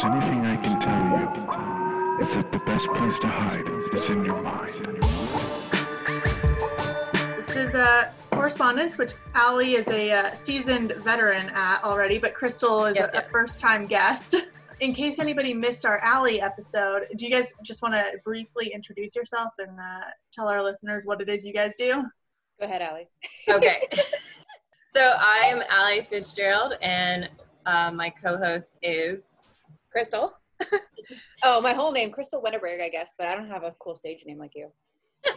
there's anything I can tell you, it's that the best place to hide is in your mind. This is a correspondence, which Allie is a uh, seasoned veteran at already, but Crystal is Yes, a, a first-time guest. In case anybody missed our Allie episode, do you guys just want to briefly introduce yourself and uh, tell our listeners what it is you guys do? Go ahead, Allie. Okay. so I'm Allie Fitzgerald, and uh, my co-host is Crystal. oh, my whole name, Crystal Winterberg, I guess, but I don't have a cool stage name like you.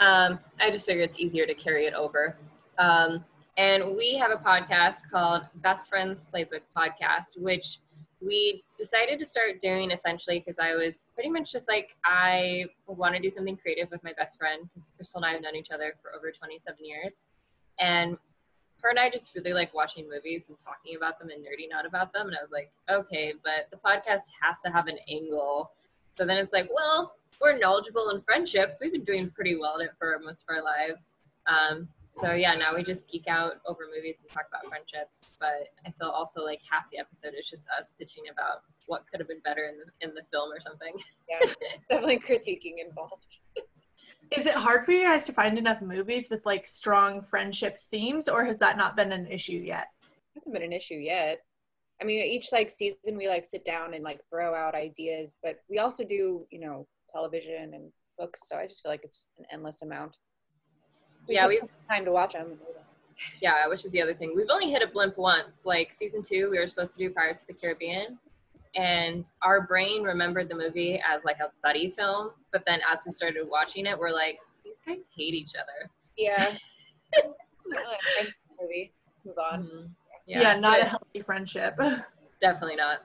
Um, I just figure it's easier to carry it over. Um, and we have a podcast called Best Friends Playbook Podcast, which we decided to start doing essentially because I was pretty much just like, I want to do something creative with my best friend because Crystal and I have known each other for over 27 years. And her and I just really like watching movies and talking about them and nerding out about them. And I was like, okay, but the podcast has to have an angle. So then it's like, well, we're knowledgeable in friendships. We've been doing pretty well at it for most of our lives. Um, so yeah, now we just geek out over movies and talk about friendships. But I feel also like half the episode is just us pitching about what could have been better in the in the film or something. Yeah, definitely critiquing involved. Is it hard for you guys to find enough movies with like strong friendship themes, or has that not been an issue yet? Hasn't been an issue yet. I mean, each like season we like sit down and like throw out ideas, but we also do, you know, television and books. So I just feel like it's an endless amount. We Yeah, we've- have time to watch them. Yeah, which is the other thing. We've only hit a blimp once. Like season two, we were supposed to do Pirates of the Caribbean, and our brain remembered the movie as like a buddy film. But then as we started watching it, we're like, these guys hate each other. Yeah. It's not like a movie. Move on. Mhm. Yeah, not but a healthy friendship. definitely not.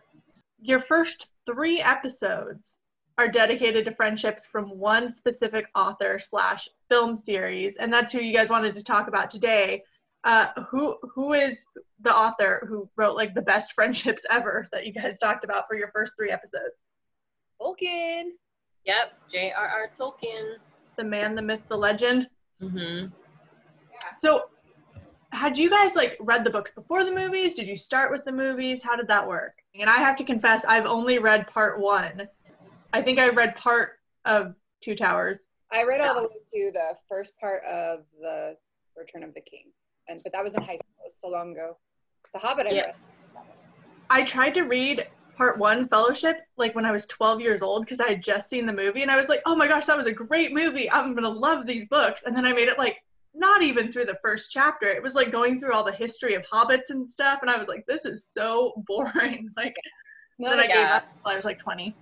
Your first three episodes are dedicated to friendships from one specific author slash film series, and that's who you guys wanted to talk about today. Uh, who who is the author who wrote like the best friendships ever that you guys talked about for your first three episodes? Tolkien. Yep, J.R.R. Tolkien. The man, the myth, the legend. hmm So, had you guys like read the books before the movies? Did you start with the movies? How did that work? And I have to confess, I've only read part one. I think I read part of Two Towers. I read all the way to the first part of the Return of the King, and but that was in high school. It was so long ago. The Hobbit, I Yeah. read. I tried to read part one, Fellowship, like when I was 12 years old because I had just seen the movie and I was like, oh my gosh, that was a great movie. I'm going to love these books. And then I made it like not even through the first chapter. It was like going through all the history of hobbits and stuff. And I was like, this is so boring. Like, No, then I gave up until I was like 20.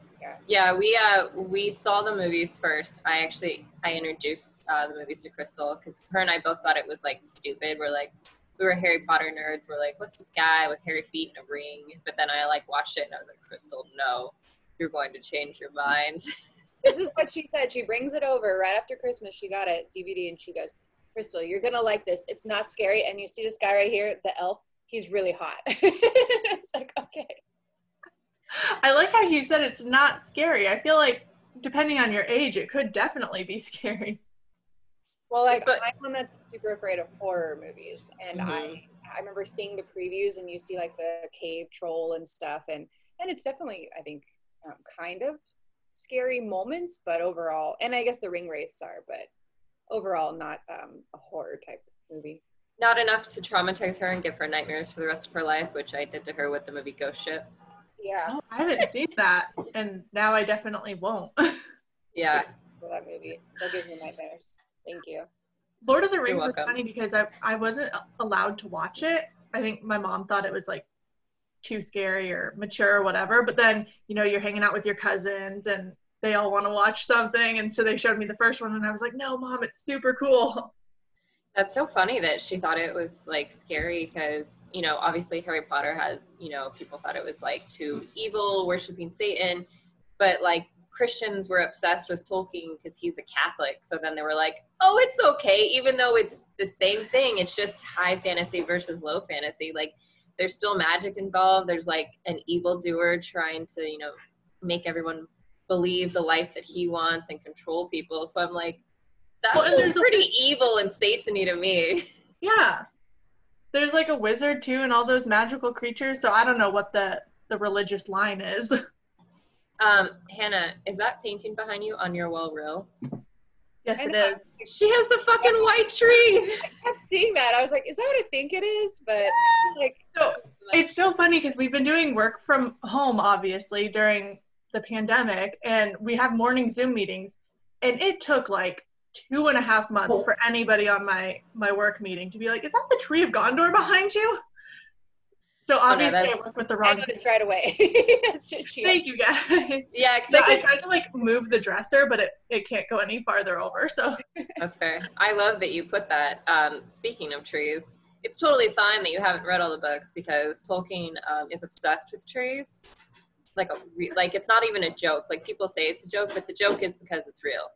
Yeah, we uh we saw the movies first. I actually I introduced uh, the movies to Crystal because her and I both thought it was like stupid. We're like we were Harry Potter nerds. We're like, what's this guy with hairy feet and a ring? But then I like watched it and I was like, Crystal, no, you're going to change your mind. this is what she said. She brings it over right after Christmas. She got it DVD, and she goes, "Crystal, you're gonna like this. It's not scary, and you see this guy right here, the elf. He's really hot." it's like okay. I like how you said it's not scary. I feel like depending on your age, it could definitely be scary. Well, like But- I'm one that's super afraid of horror movies, and Mhm. I I remember seeing the previews, and you see like the cave troll and stuff, and and it's definitely I think um, kind of scary moments, but overall, and I guess the ring wraiths are, but overall not um, a horror type movie. Not enough to traumatize her and give her nightmares for the rest of her life, which I did to her with the movie Ghost Ship. Yeah, Oh, I haven't seen that, and now I definitely won't. Yeah, for that movie, still gives me nightmares. Thank you. Lord of the Rings is welcome. funny because I, I wasn't allowed to watch it. I think my mom thought it was like too scary or mature or whatever. But then, you know, you're hanging out with your cousins and they all want to watch something. And so they showed me the first one and I was like, no, mom, it's super cool. That's so funny that she thought it was like scary because, you know, obviously Harry Potter has, you know, people thought it was like too evil, worshiping Satan, but like Christians were obsessed with Tolkien because he's a Catholic. So then they were like, oh, it's okay, even though it's the same thing. It's just high fantasy versus low fantasy. Like there's still magic involved. There's like an evildoer trying to, you know, make everyone believe the life that he wants and control people. So I'm like, that Well, feels there's a- pretty evil and satany to me. Yeah. There's like a wizard too and all those magical creatures. So I don't know what the the religious line is. Um, Hannah, is that painting behind you on your wall real? Yes, I it know. is. She has the fucking white tree. I kept seeing that. I was like, is that what I think it is? But like, So it's so funny because we've been doing work from home, obviously, during the pandemic, and we have morning Zoom meetings, and it took like two and a half months for anybody on my my work meeting to be like, "Is that the tree of Gondor behind you?" So obviously, I that's- work with the I wrong. noticed right away. It's just you. Thank you guys. Yeah, because So I I tried to like move the dresser, but it, it can't go any farther over. So That's fair. I love that you put that. Um, speaking of trees, it's totally fine that you haven't read all the books because Tolkien um, is obsessed with trees. Like a re- like it's not even a joke. Like people say it's a joke, but the joke is because it's real.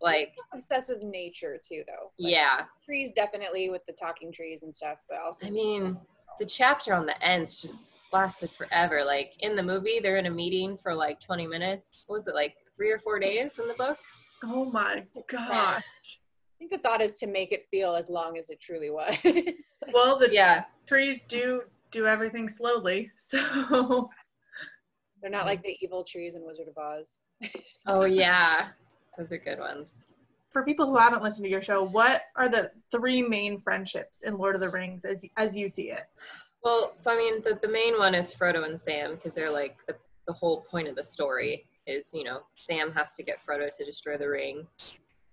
Like obsessed with nature too, though. Like, yeah, trees definitely with the talking trees and stuff, but also I mean the chapter on the Ents just lasted forever. Like in the movie, they're in a meeting for like 20 minutes. What was it like three or four days in the book? oh my gosh. I think the thought is to make it feel as long as it truly was. Well, the Yeah, trees do do everything slowly. So They're not like the evil trees in Wizard of Oz. Oh yeah, those are good ones. for people who haven't listened to your show, what are the three main friendships in Lord of the Rings as as you see it? Well, so I mean, the, the main one is Frodo and Sam because they're like the, the whole point of the story is, you know, Sam has to get Frodo to destroy the ring.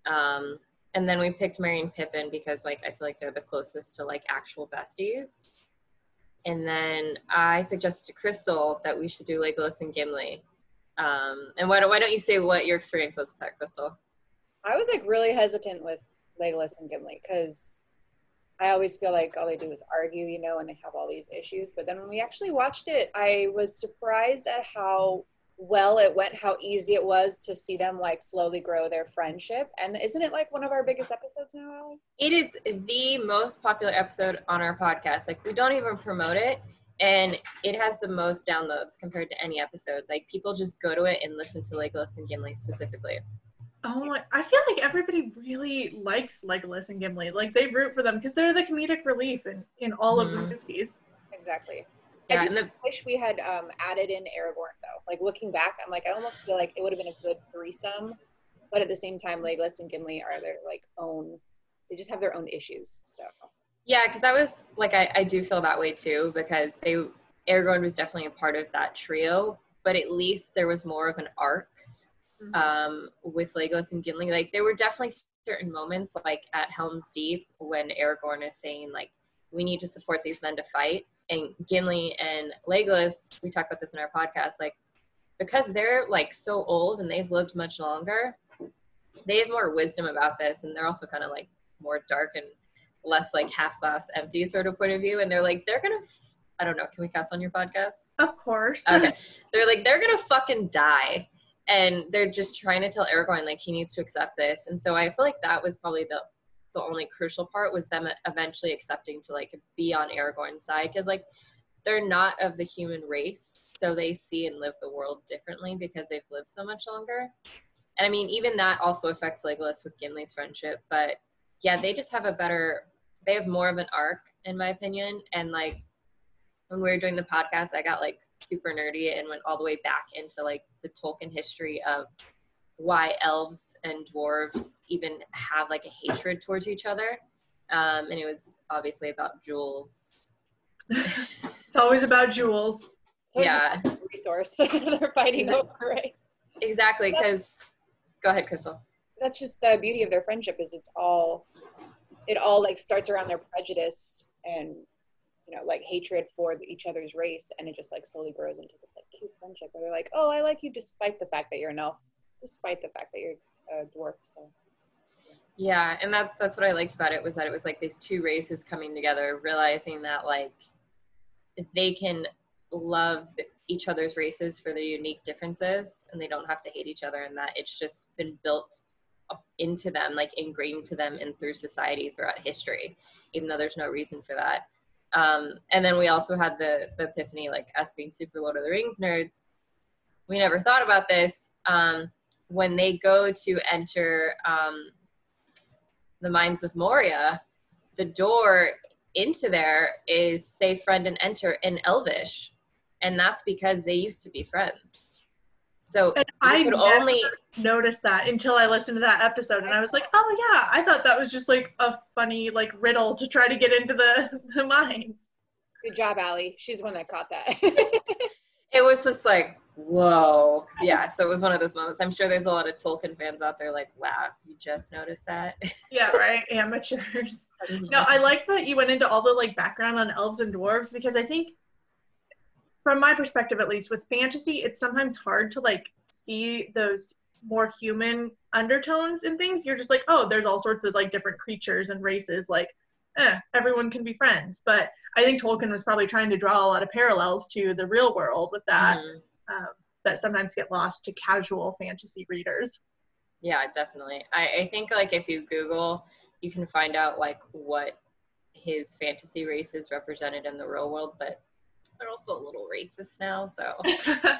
Um, and then we picked Merry and Pippin because, like, I feel like they're the closest to like actual besties. And then I suggested to Crystal that we should do Legolas and Gimli. Um, and why don't why don't you say what your experience was with that, Crystal? I was like really hesitant with Legolas and Gimli because I always feel like all they do is argue, you know, and they have all these issues. But then when we actually watched it, I was surprised at how well it went, how easy it was to see them like slowly grow their friendship. And isn't it like one of our biggest episodes now, It is the most popular episode on our podcast. Like we don't even promote it and it has the most downloads compared to any episode. Like people just go to it and listen to Legolas and Gimli specifically. Oh! I feel like everybody really likes Legolas and Gimli. Like they root for them because they're the comedic relief in in all of the Mhm. movies. Exactly. Yeah, I and the, wish we had um, added in Aragorn though. Like looking back, I'm like, I almost feel like it would have been a good threesome, but at the same time, Legolas and Gimli are their like own. They just have their own issues. So yeah, because I was like, I, I do feel that way too because they Aragorn was definitely a part of that trio, but at least there was more of an arc Mhm. um, with Legolas and Gimli. Like there were definitely certain moments, like at Helm's Deep, when Aragorn is saying like, "We need to support these men to fight," and Gimli and Legolas, we talked about this in our podcast, like because they're like so old and they've lived much longer, they have more wisdom about this, and they're also kind of like more dark and less like half glass empty sort of point of view, and they're like they're gonna. I don't know. Can we cuss on your podcast? Of course. Okay. they're like, they're gonna fucking die. And they're just trying to tell Aragorn like he needs to accept this. And so I feel like that was probably the the only crucial part was them eventually accepting to like be on Aragorn's side because like they're not of the human race, so they see and live the world differently because they've lived so much longer. And I mean, even that also affects Legolas with Gimli's friendship. But yeah, they just have a better, they have more of an arc, in my opinion. And like when we were doing the podcast, I got like super nerdy and went all the way back into like the Tolkien history of why elves and dwarves even have like a hatred towards each other. Um, and it was obviously about jewels. it's always about jewels. it's always Yeah. a resource they're fighting Is it- over, right? Exactly, because go ahead, Crystal. That's just the beauty of their friendship is it's all, it all like starts around their prejudice and you know like hatred for each other's race, and it just like slowly grows into this like cute friendship where they're like, oh, I like you despite the fact that you're an elf, despite the fact that you're a dwarf. So Yeah, and that's that's what I liked about it was that it was like these two races coming together, realizing that like they can love each other's races for their unique differences, and they don't have to hate each other, and that it's just been built into them, like ingrained to them and through society throughout history, even though there's no reason for that. Um, and then we also had the the epiphany, like us being super Lord of the Rings nerds, we never thought about this. Um, when they go to enter um, the mines of Moria, the door into there is say friend and enter in Elvish. and that's because they used to be friends. So And I could never only noticed that until I listened to that episode, and I was like, oh yeah, I thought that was just like a funny like riddle to try to get into the the minds. Good job, Allie. She's the one that caught that. it was just like whoa yeah so it was one of those moments i'm sure there's a lot of tolkien fans out there like wow you just noticed that Yeah, right. Amateurs. No, I like that you went into all the like background on elves and dwarves because I think, from my perspective at least, with fantasy, it's sometimes hard to like see those more human undertones in things. You're just like, oh, there's all sorts of like different creatures and races. Like, eh, everyone can be friends. But I think Tolkien was probably trying to draw a lot of parallels to the real world with that. Mhm. Um, that sometimes get lost to casual fantasy readers. yeah definitely I, I think like if you google you can find out like what his fantasy races represented in the real world but they're also a little racist now so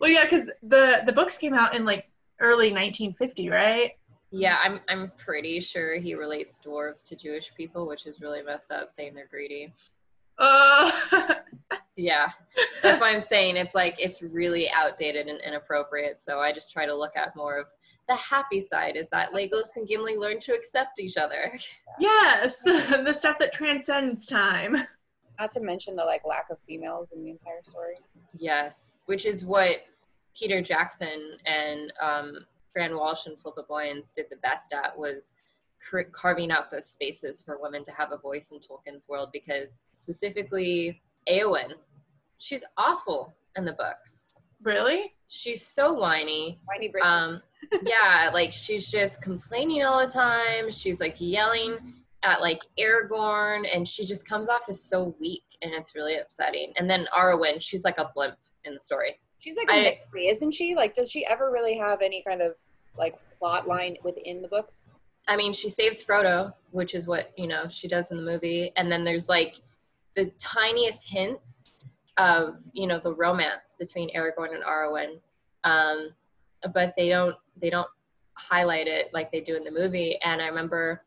well, yeah, because the the books came out in like early 1950, right? yeah i'm i'm pretty sure he relates dwarves to jewish people which is really messed up saying they're greedy Uh, Yeah, that's why I'm saying it's like it's really outdated and inappropriate. So I just try to look at more of the happy side is that Legolas and Gimli learn to accept each other. yes, the stuff that transcends time. Not to mention the like lack of females in the entire story. Yes, which is what Peter Jackson and um, Fran Walsh and Philippa Boyens did the best at was cr- carving out those spaces for women to have a voice in Tolkien's world because specifically Eowyn, she's awful in the books. Really? She's so whiny. Whiny Brit. um yeah like she's just complaining all the time she's like yelling at like aragorn and she just comes off as so weak and it's really upsetting. And then arwen she's like a blimp in the story. She's like a mystery, isn't she? Like, does she ever really have any kind of like plot line within the books? i mean she saves frodo which is what you know she does in the movie. And then there's like the tiniest hints of you know the romance between aragorn and arwen. Um but they don't they don't highlight it like they do in the movie. And i remember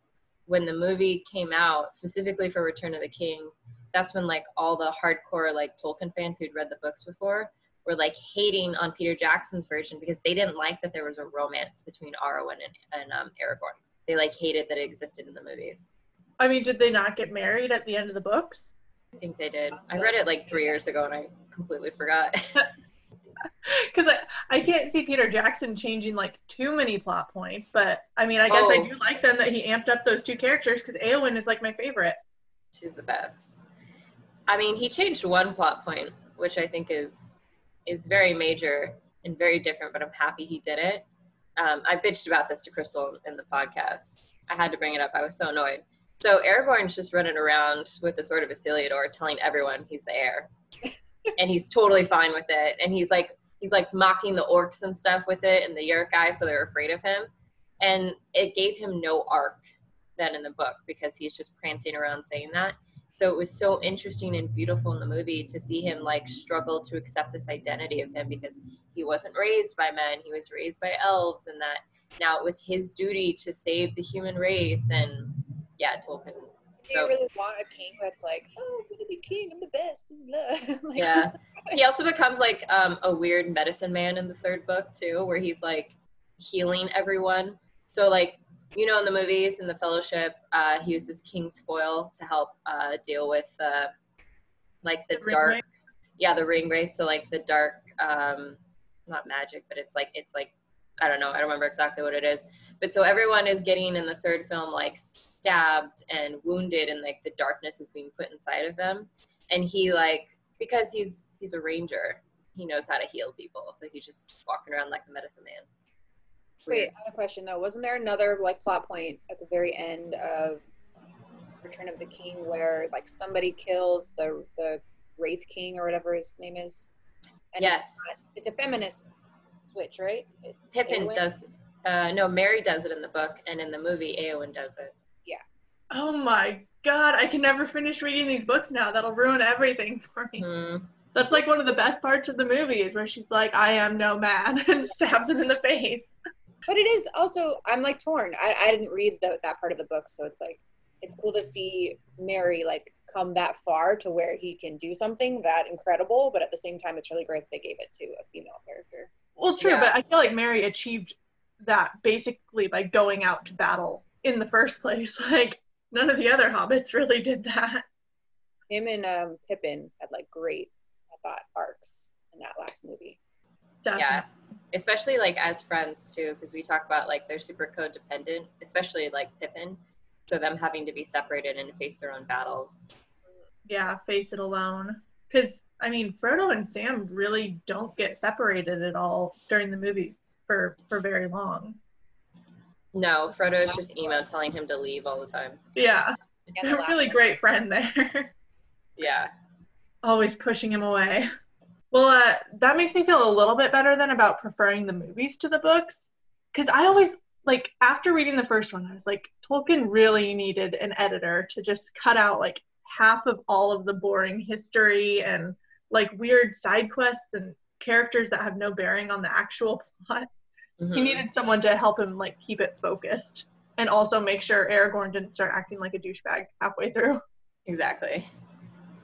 when the movie came out specifically for return of the king that's when like all the hardcore like tolkien fans who'd read the books before were like hating on peter jackson's version because they didn't like that there was a romance between arwen and, and um, aragorn. They like hated that it existed in the movies. I mean, did they not get married at the end of the books? i think they did. I read it like three years ago and i completely forgot. Because I, I can't see Peter Jackson changing like too many plot points, but I mean, I guess I Oh. do like them that he amped up those two characters because Eowyn is like my favorite. She's the best. I mean, he changed one plot point, which I think is is very major and very different, but I'm happy he did it. Um, I bitched about this to Crystal in the podcast. I had to bring it up. I was so annoyed. So Aragorn's just running around with the sword of Isildur, telling everyone he's the heir, and he's totally fine with it. And he's like he's like mocking the orcs and stuff with it, and the guys, so they're afraid of him. And it gave him no arc then in the book because he's just prancing around saying that. So it was so interesting and beautiful in the movie to see him like struggle to accept this identity of him because he wasn't raised by men, he was raised by elves, and that now it was his duty to save the human race. And yeah, Tolkien. Do you really want a king that's like, oh, I'm gonna be king, I'm the best, blah, blah. like, Yeah. he also becomes like um, a weird medicine man in the third book too, where he's like healing everyone. So like you know in the movies in the Fellowship, uh, he uses King's foil to help uh, deal with uh, like the The ring dark, yeah, the ring wraith. So like the dark, um, not magic, but it's like it's like I don't know, I don't remember exactly what it is. But so everyone is getting in the third film like stabbed and wounded, and like the darkness is being put inside of them, and he like because he's he's a ranger, he knows how to heal people, so he's just walking around like the medicine man. Wait, I have a question though. Wasn't there another like plot point at the very end of Return of the King where like somebody kills the the Wraith King or whatever his name is? And Yes. It's, it's a feminist switch, right? It- Pippin does. Uh, no, Merry does it in the book, and in the movie, Eowyn does it. Oh my god, I can never finish reading these books now. That'll ruin everything for me. Hmm. That's like one of the best parts of the movie is where she's like, I am no man and stabs him in the face. But it is also I'm like torn. I, I didn't read the, that part of the book, so it's like it's cool to see Merry like come that far to where he can do something that incredible. But at the same time, it's really great they gave it to a female character. Well, true, Yeah. but I feel like Merry achieved that basically by going out to battle in the first place. Like none of the other hobbits really did that. Him and um, Pippin had like great, I thought, arcs in that last movie. Definitely. Yeah, especially like as friends too, because we talk about like they're super codependent, especially like Pippin. So them having to be separated and face their own battles. Yeah, face it alone. Because I mean, Frodo and Sam really don't get separated at all during the movie for for very long. No, Frodo is just emo telling him to leave all the time. Yeah, a really great friend there. Yeah. Always pushing him away. Well, uh, that makes me feel a little bit better than about preferring the movies to the books. Because I always, like, after reading the first one, I was like, Tolkien really needed an editor to just cut out, like, half of all of the boring history and, like, weird side quests and characters that have no bearing on the actual plot. Mhm. He needed someone to help him, like, keep it focused. And also make sure Aragorn didn't start acting like a douchebag halfway through. Exactly.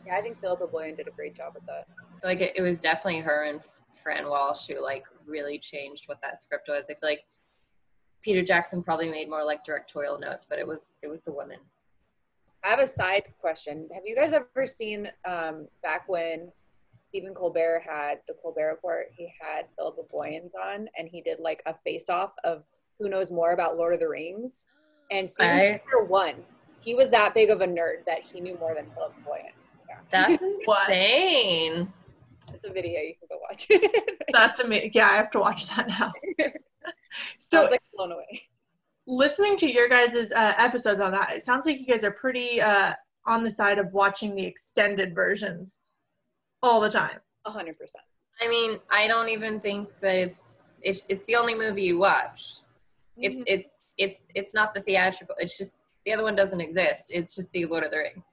Yeah, I think Philippa Boyens did a great job with that. Like it, it was definitely her and Fran Walsh who like really changed what that script was. I feel like Peter Jackson probably made more like directorial notes, but it was it was the women. I have a side question. Have you guys ever seen um, back when Stephen Colbert had the Colbert Report? He had Philippa Boyens on, and he did like a face-off of who knows more about Lord of the Rings. And Stephen I- Colbert won. He was that big of a nerd that he knew more than Philippa Boyens. Yeah. That's insane. It's a video you can go watch. That's amazing. Yeah, I have to watch that now. so I was like blown away. listening to your guys' uh, episodes on that, it sounds like you guys are pretty uh, on the side of watching the extended versions all the time. A hundred percent. I mean, I don't even think that it's it's it's the only movie you watch. It's mm-hmm. it's it's it's not the theatrical. It's just the other one doesn't exist. It's just the Lord of the Rings.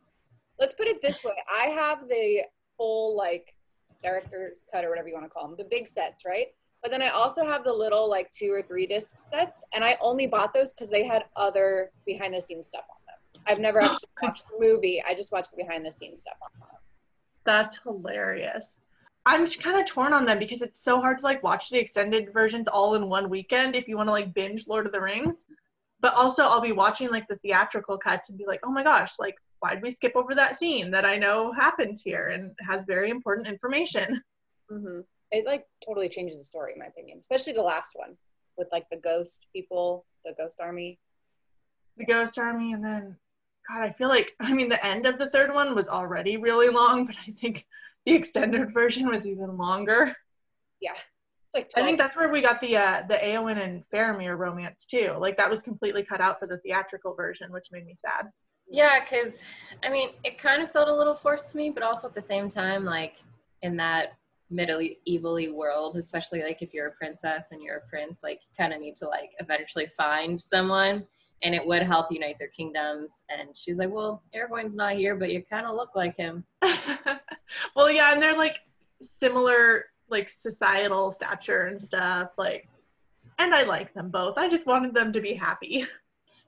let's put it this way i have the full like director's cut or whatever you want to call them the big sets right but then i also have the little like two or three disc sets and i only bought those because they had other behind the scenes stuff on them i've never actually watched the movie i just watched the behind the scenes stuff on them That's hilarious. I'm kind of torn on them because it's so hard to like watch the extended versions all in one weekend if you want to like binge Lord of the Rings. But also I'll be watching like the theatrical cuts and be like, oh my gosh, like why'd we skip over that scene that I know happens here and has very important information? hmm it like totally changes the story in my opinion especially the last one with like the ghost people the ghost army The Ghost Army and then God, I feel like I mean the end of the third one was already really long, but I think the extended version was even longer. Yeah. It's like I think that's where we got the uh, the Eowyn and Faramir romance too. Like that was completely cut out for the theatrical version, which made me sad. Yeah, because I mean, it kind of felt a little forced to me, but also at the same time, like in that Middle medieval world, especially like if you're a princess and you're a prince, like you kind of need to like eventually find someone, and it would help unite their kingdoms. And she's like, "Well, Aragorn's not here, but you kind of look like him." well, yeah, and they're like similar like societal stature and stuff. Like, and I like them both. I just wanted them to be happy.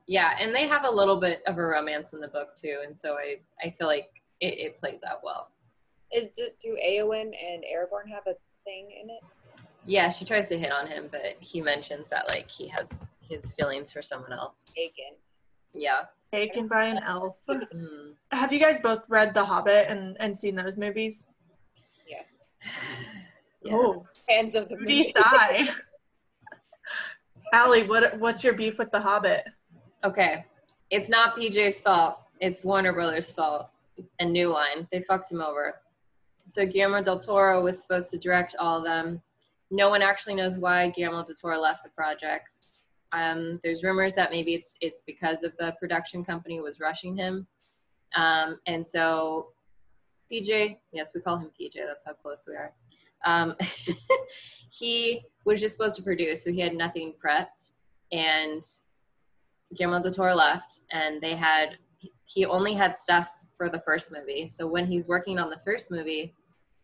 Yeah, and they have a little bit of a romance in the book too, and so I I feel like it, it plays out well. is do, do Eowyn and Aragorn have a thing in it Yeah, she tries to hit on him, but he mentions that like he has his feelings for someone else. Aiken Yeah. Taken by an elf. Mm. Have you guys both read The Hobbit and and seen those movies? yes yes. Oh. fans of the Pretty movie sigh. Allie, what what's your beef with The Hobbit? Okay. It's not PJ's fault. It's Warner Brothers' fault. And New Line. They fucked him over. So Guillermo del Toro was supposed to direct all of them. No one actually knows why Guillermo del Toro left the projects. Um, there's rumors that maybe it's it's because of the production company was rushing him. Um, and so PJ, yes, we call him PJ. That's how close we are. Um, he was just supposed to produce, so he had nothing prepped. And Guillermo del Toro left, and they had he only had stuff for the first movie. So when he's working on the first movie,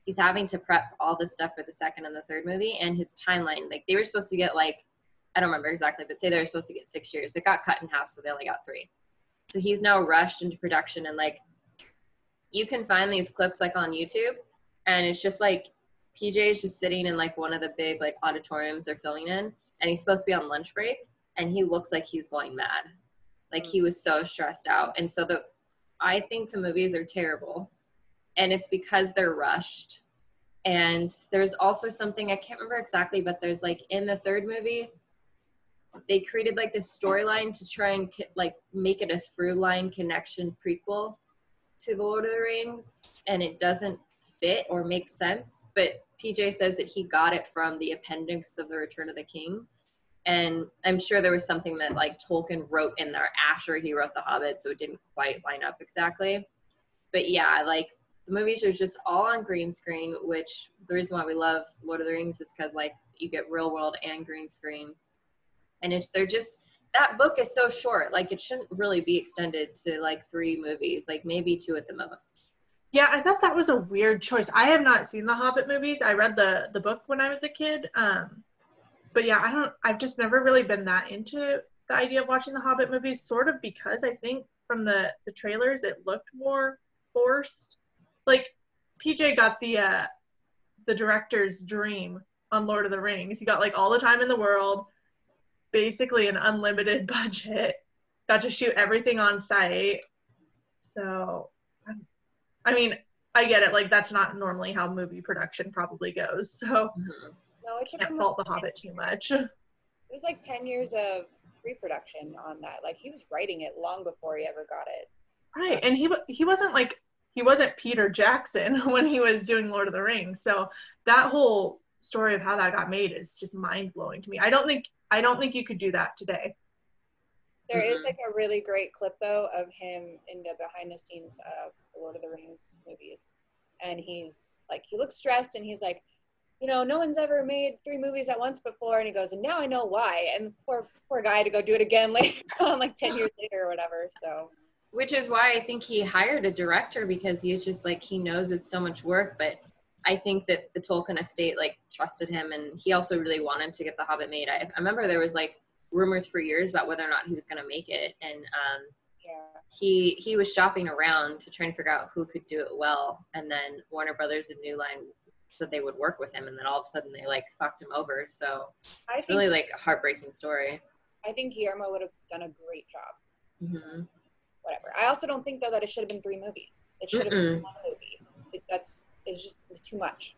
he's having to prep all the stuff for the second and the third movie, and his timeline. Like they were supposed to get like I don't remember exactly, but say they were supposed to get six years. It got cut in half, so they only got three. So he's now rushed into production, and like you can find these clips like on YouTube, and it's just like PJ is just sitting in like one of the big like auditoriums they're filming in, and he's supposed to be on lunch break, and he looks like he's going mad, like he was so stressed out, and so the I think the movies are terrible, and it's because they're rushed. And there's also something I can't remember exactly, but there's like in the third movie, they created like this storyline to try and like make it a through line connection prequel to the Lord of the Rings, and it doesn't fit or make sense. But PJ says that he got it from the appendix of the Return of the King, and I'm sure there was something that like Tolkien wrote in there after he wrote The Hobbit, so it didn't quite line up exactly. But yeah, like the movies are just all on green screen, which the reason why we love Lord of the Rings is because like you get real world and green screen and it's they're just that book is so short like it shouldn't really be extended to like three movies like maybe two at the most Yeah, I thought that was a weird choice. I have not seen the Hobbit movies. I read the the book when I was a kid. Um, but yeah, I don't. I've just never really been that into the idea of watching the Hobbit movies. Sort of because I think from the the trailers it looked more forced. Like PJ got the uh, the director's dream on Lord of the Rings. He got like all the time in the world, basically an unlimited budget. Got to shoot everything on site. So, um, I mean, I get it. Like that's not normally how movie production probably goes. So No, it took can't fault the Hobbit too much. It was like 10 years of pre-production on that. Like he was writing it long before he ever got it. Right, and he he wasn't like he wasn't Peter Jackson when he was doing Lord of the Rings. So that whole story of how that got made is just mind blowing to me. I don't think I don't think you could do that today. There is Mhm. like a really great clip though of him in the behind the scenes of the Lord of the Rings movies. And he's like he looks stressed and he's like, you know, no one's ever made three movies at once before and he goes, and now I know why. And poor poor guy to go do it again later on, like ten years later or whatever. So which is why i think he hired a director because he's just like he knows it's so much work but i think that the tolkien estate like trusted him and he also really wanted to get the hobbit made i, I remember there was like rumors for years about whether or not he was going to make it and um, yeah. he he was shopping around to try and figure out who could do it well and then warner brothers and new line said they would work with him and then all of a sudden they like fucked him over so I it's really like a heartbreaking story I think Guillermo would have done a great job. hmm Whatever. I also don't think though that it should have been three movies. It should have been one movie. It, that's it's just it was too much.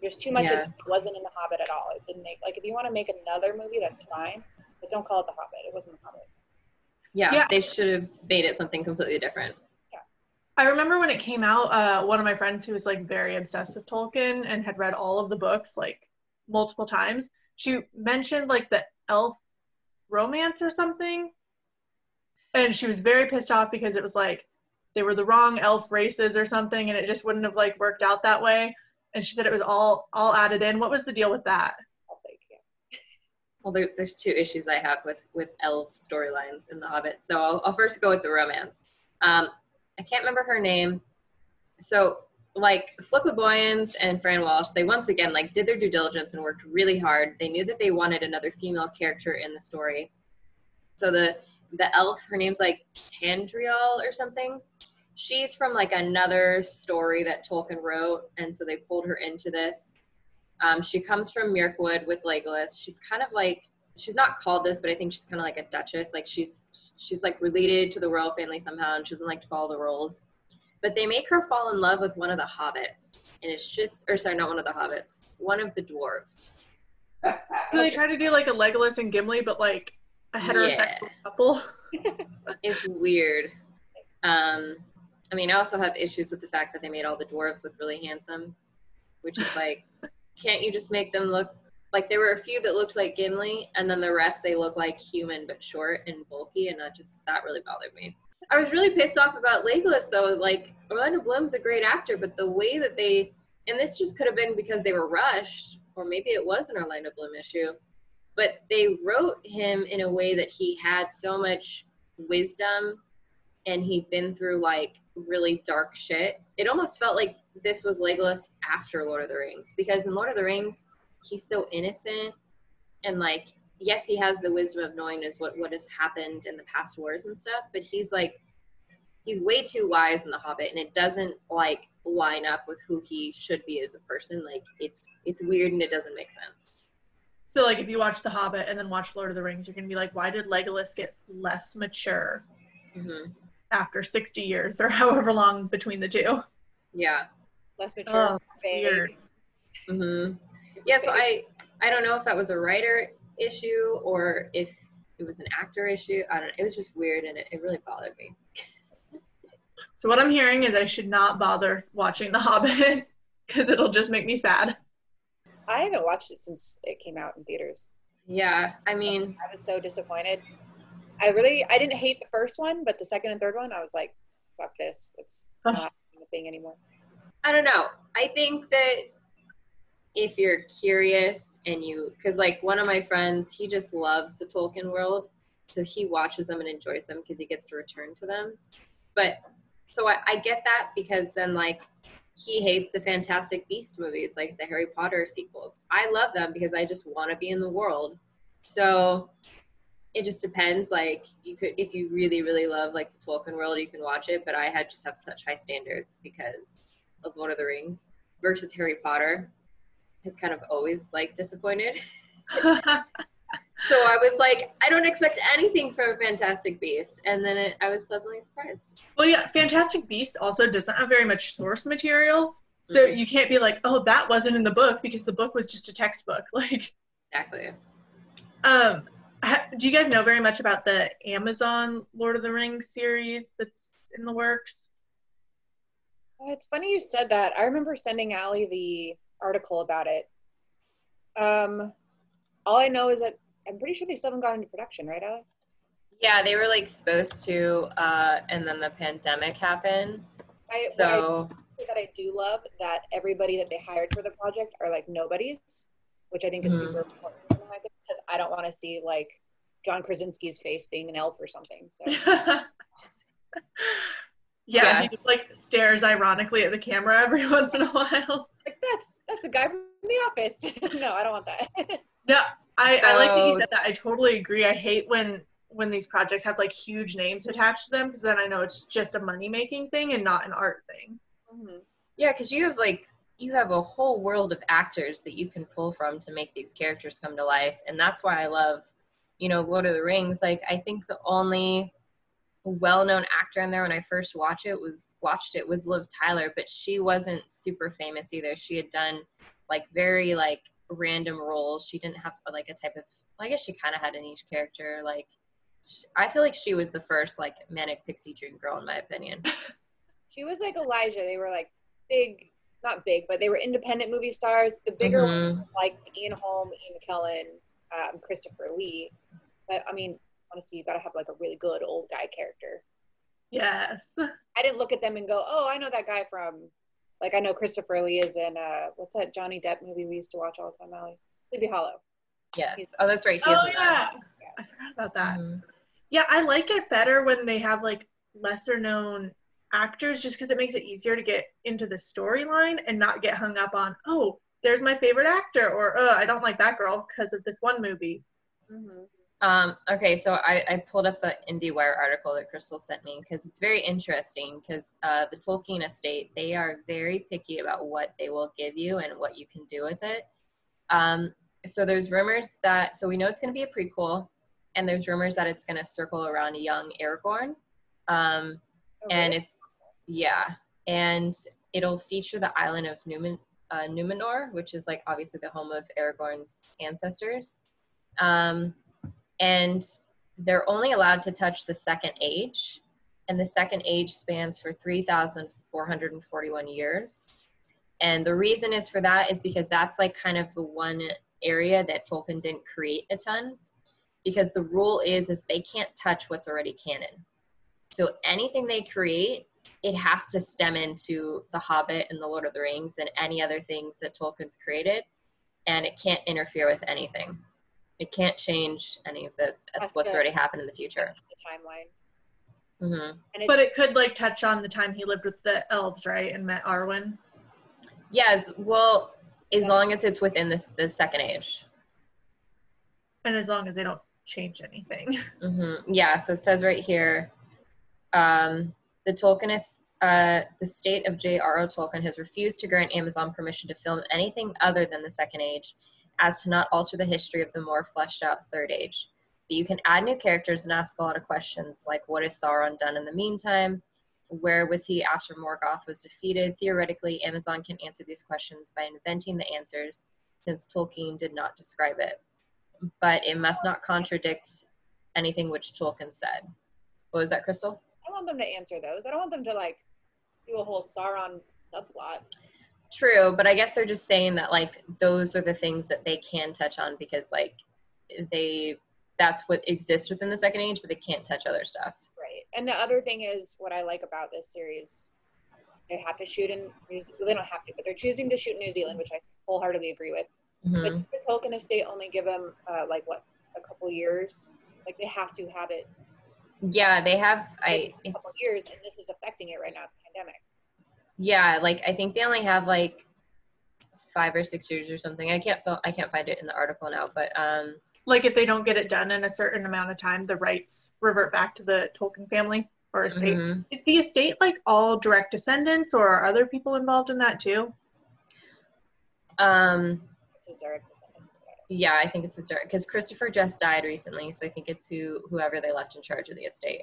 There's too much. Yeah. It wasn't in the Hobbit at all. It didn't make like if you want to make another movie, that's fine, but don't call it the Hobbit. It wasn't the Hobbit. yeah, Yeah. they should have made it something completely different Yeah. I remember when it came out, uh, one of my friends who was like very obsessed with Tolkien and had read all of the books like multiple times, she mentioned like the elf romance or something. And she was very pissed off because it was like they were the wrong elf races or something and it just wouldn't have like worked out that way. And she said it was all all added in. What was the deal with that? Well, there, there's two issues I have with with elf storylines in The Hobbit. So I'll, I'll first go with the romance. Um, I can't remember her name. So like Philippa Boyens and Fran Walsh, they once again like did their due diligence and worked really hard. They knew that they wanted another female character in the story. So the the elf, her name's like Tauriel or something. She's from like another story that Tolkien wrote, and so they pulled her into this. Um, she comes from Mirkwood with Legolas. She's kind of like she's not called this, but I think she's kind of like a duchess. Like she's she's like related to the royal family somehow, and she doesn't like to follow the rules. But they make her fall in love with one of the hobbits, and it's just or sorry, not one of the hobbits, one of the dwarves. So they try to do like a Legolas and Gimli, but like a heterosexual Yeah. couple. It's weird. Um, I mean, I also have issues with the fact that they made all the dwarves look really handsome, which is like, can't you just make them look like there were a few that looked like Gimli, and then the rest they look like human but short and bulky, and that just that really bothered me. I was really pissed off about Legolas though. Like Orlando Bloom's a great actor, but the way that they and this just could have been because they were rushed, or maybe it was an Orlando Bloom issue, but they wrote him in a way that he had so much wisdom and he'd been through like really dark shit. It almost felt like this was Legolas after Lord of the Rings because in Lord of the Rings, he's so innocent and like yes, he has the wisdom of knowing is what what has happened in the past wars and stuff, but he's like he's way too wise in the Hobbit, and it doesn't like line up with who he should be as a person. Like it's it's weird and it doesn't make sense. So like if you watch The Hobbit and then watch Lord of the Rings, you're gonna be like, why did Legolas get less mature hmm after 60 years or however long between the two? Yeah. Less mature. Oh, vague. weird. hmm Yeah. So I I don't know if that was a writer issue or if it was an actor issue. I don't. It was just weird and it, it really bothered me. So what I'm hearing is I should not bother watching The Hobbit because it'll just make me sad. I haven't watched it since it came out in theaters. Yeah. I um, mean, I was so disappointed. I really, I didn't hate the first one, but the second and third one, I was like, fuck this. It's not a thing anymore. I don't know. I think that if you're curious and you, because like one of my friends, he just loves the Tolkien world. So he watches them and enjoys them because he gets to return to them. But so I, I get that because then like he hates the Fantastic Beasts movies, like the Harry Potter sequels. I love them because I just want to be in the world. So it just depends. Like you could, if you really, really love like the Tolkien world, you can watch it. But I had just have such high standards because of Lord of the Rings versus Harry Potter has kind of always like disappointed. So I was like, I don't expect anything from Fantastic Beasts, and then it, I was pleasantly surprised. well, yeah, Fantastic Beasts also doesn't have very much source material. So Mhm. you can't be like, oh, that wasn't in the book because the book was just a textbook. Like, Exactly. um, ha- do you guys know very much about the Amazon Lord of the Rings series that's in the works? It's funny you said that. I remember sending Allie the article about it. Um, all I know is that I'm pretty sure they still haven't gone into production, right, Allie? Yeah, they were like supposed to, uh, and then the pandemic happened. I, So I, that I do love that everybody that they hired for the project are like nobodies, which I think is Mhm. super important for something like this because I don't want to see like John Krasinski's face being an elf or something. So yeah, he Yes. just like stares ironically at the camera every once in a while. like that's that's a guy from the office. no, I don't want that. No, I, I like that So- you said that. I totally agree. I hate when when these projects have like huge names attached to them because then I know it's just a money making thing and not an art thing. Mhm. yeah, because you have like you have a whole world of actors that you can pull from to make these characters come to life, and that's why I love, you know, Lord of the Rings. Like I think the only well-known actor in there when I first watched it was watched it was Liv Tyler, but she wasn't super famous either. She had done like very like random roles. She didn't have like a type of I guess she kind of had a niche character. Like sh I feel like she was the first like manic pixie dream girl in my opinion. She was like Elijah. They were like big, not big, but they were independent movie stars. The bigger Mhm. ones like Ian Holm, Ian McKellen, um, Christopher Lee. But I mean, honestly, you got to have like a really good old guy character. Yes. I didn't look at them and go, "Oh, I know that guy from." Like I know Christopher Lee is in uh, what's that Johnny Depp movie we used to watch all the time, Allie? Sleepy Hollow. Yes. Oh, that's right. He is Oh in that. yeah. I forgot about that. Mhm. Yeah, I like it better when they have like lesser known actors just because it makes it easier to get into the storyline and not get hung up on, oh, there's my favorite actor or oh, I don't like that girl because of this one movie. Mm-hmm. Um, okay, so I, I pulled up the IndieWire article that Crystal sent me because it's very interesting because uh, the Tolkien estate, they are very picky about what they will give you and what you can do with it. Um, so there's rumors that, so we know it's going to be a prequel, and there's rumors that it's going to circle around a young Aragorn. Um, and it's, yeah, and it'll feature the island of Numen, uh, Numenor, which is like obviously the home of Aragorn's ancestors. Um, and they're only allowed to touch the second age. And the second age spans for 3441 years. And the reason is for that is because that's like kind of the one area that tolkien didn't create a ton. Because the rule is is they can't touch what's already canon. So anything they create it has to stem into the hobbit and the lord of the rings and any other things that tolkien's created. And it can't interfere with anything it can't change any of the Has what's to- already happened in the future. the timeline. hmm And it's, But it could like touch on the time he lived with the elves, right? And met Arwen. Yes, well, as long as it's within this the second age. And as long as they don't change anything. hmm Yeah, so it says right here, um, the Tolkien is, uh, the state of J.R.R. Tolkien has refused to grant Amazon permission to film anything other than the Second Age, as to not alter the history of the more fleshed out Third Age. But you can add new characters and ask a lot of questions, like what has Sauron done in the meantime? Where was he after Morgoth was defeated? Theoretically, Amazon can answer these questions by inventing the answers, since Tolkien did not describe it. But it must not contradict anything which Tolkien said. What was that, Crystal? I want them to answer those. I don't want them to like do a whole Sauron subplot. True, but I guess they're just saying that like those are the things that they can touch on because like they that's what exists within the second age, but they can't touch other stuff. Right. And the other thing is what I like about this series, they have to shoot in New Zealand. They don't have to, but they're choosing to shoot in New Zealand, which I wholeheartedly agree with. Mhm. But the Tolkien estate only give them uh, like what a couple years. Like they have to have it Yeah, they have. I a couple years, and this is affecting it right now. The pandemic. Yeah, like I think they only have like five or six years or something. I can't feel I can't find it in the article now, but um, Like if they don't get it done in a certain amount of time, the rights revert back to the Tolkien family or estate. mhm. Is the estate like all direct descendants, or are other people involved in that too? um, It's his direct descendants. or whatever. yeah, I think it's his because Christopher just died recently, so I think it's who whoever they left in charge of the estate.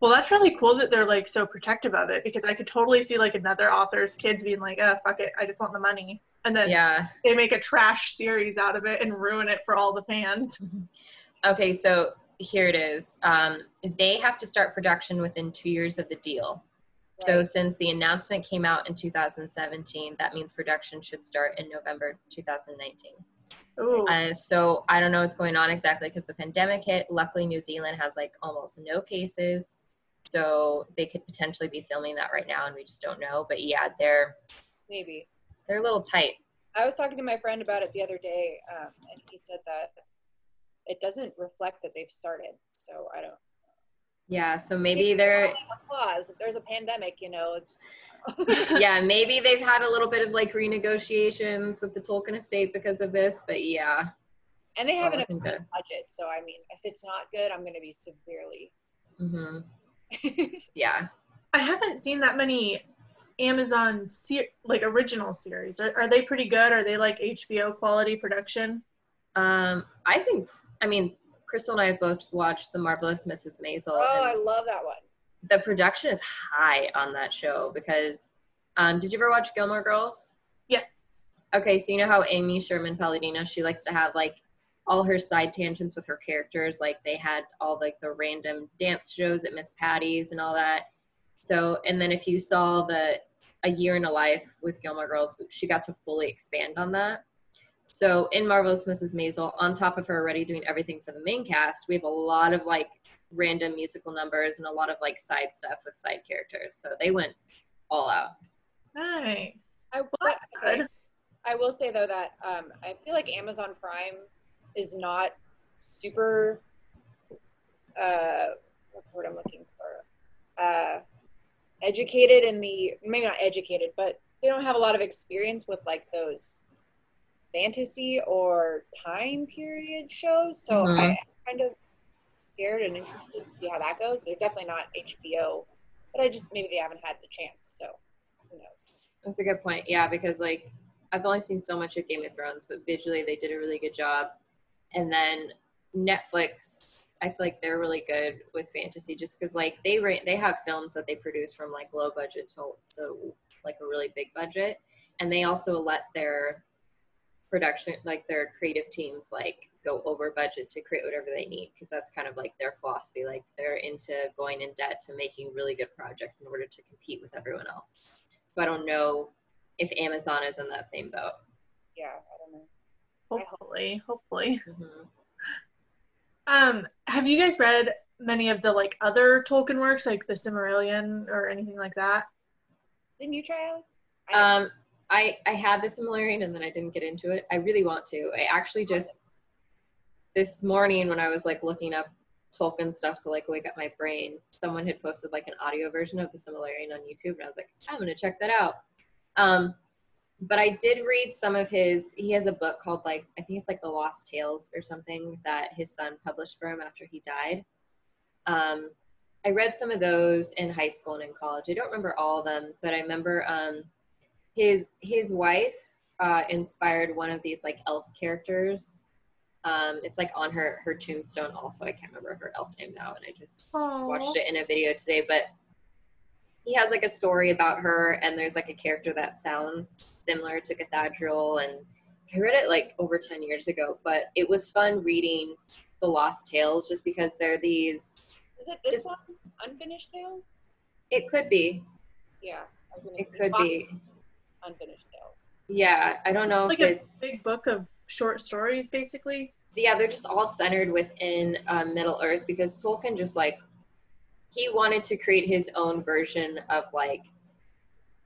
Well, that's really cool that they're like so protective of it because I could totally see like another author's kids being like, "Oh, fuck it, I just want the money," and then Yeah. they make a trash series out of it and ruin it for all the fans. Okay, so here it is. Um, they have to start production within two years of the deal. So since the announcement came out in 2017, that means production should start in November 2019. Ooh, Uh, so I don't know what's going on exactly because the pandemic hit. Luckily, New Zealand has like almost no cases, so they could potentially be filming that right now, and we just don't know. But yeah, they're maybe. they're a little tight. I was talking to my friend about it the other day, um, and he said that it doesn't reflect that they've started. So I don't. Yeah, so maybe they're a clause. If there's a pandemic, you know, it's yeah maybe they've had a little bit of like renegotiations with the Tolkien estate because of this. But yeah, and they have an upstanding budget. So I mean, if it's not good, I'm going to be severely. hmm yeah. I haven't seen that many Amazon se- like original series. Are, are they pretty good? Are they like HBO quality production? Um, I think I mean Crystal and I have both watched The Marvelous Mrs. Maisel. oh, I love that one. the production is high on that show because um, did you ever watch Gilmore Girls? Yeah. Okay, so you know how Amy Sherman Palladino she likes to have like all her side tangents with her characters. Like they had all like the random dance shows at Miss Patty's and all that. So and then if you saw the a year in a life with Gilmore Girls, she got to fully expand on that. So in Marvelous Mrs. Maisel, on top of her already doing everything for the main cast, we have a lot of like random musical numbers and a lot of like side stuff with side characters. So they went all out. Nice. I, that's. I will say though that um, I feel like Amazon Prime is not super. Uh, what's the word I'm looking for? Uh, educated in the maybe not educated, but they don't have a lot of experience with like those fantasy or time period shows. So Mhm. I, I'm kind of scared and interested to see how that goes. They're definitely not HBO, but I just maybe they haven't had the chance. So who knows? That's a good point. Yeah, because like I've only seen so much of Game of Thrones, but visually they did a really good job. And then Netflix, I feel like they're really good with fantasy, just because like they ra- they have films that they produce from like low budget to to like a really big budget, and they also let their production like their creative teams like go over budget to create whatever they need because that's kind of like their philosophy. Like they're into going in debt to making really good projects in order to compete with everyone else. So i don't know if amazon is in that same boat. Yeah, I don't know. I hope- Hopefully, hopefully. hmm Um, have you guys read many of the like other Tolkien works, like the Silmarillion or anything like that? Didn't you try out? I um i i had the Silmarillion and then i didn't get into it. I really want to. I actually just this morning when i was like looking up tolkien stuff to like wake up my brain someone had posted like an audio version of the Silmarillion on youtube and i was like i'm gonna check that out. Um but i did read some of his he has a book called like i think it's like the lost tales or something that his son published for him after he died um I read some of those in high school and in college. I don't remember all of them, but I remember um, his his wife uh, inspired one of these like elf characters. Um, it's like on her her tombstone. Also, I can't remember her elf name now, and I just Aw. watched it in a video today. But he has like a story about her, and there's like a character that sounds similar to Cathedral, and I read it like over ten years ago. But it was fun reading the Lost Tales, just because they're these. Is it this Just- one? Unfinished Tales? It could be. Yeah. I was It could be. Unfinished Tales. Yeah, I don't know Like if a it's. big book of short stories, basically. yeah they're just all centered within um, middle earth because tolkien just like he wanted to create his own version of like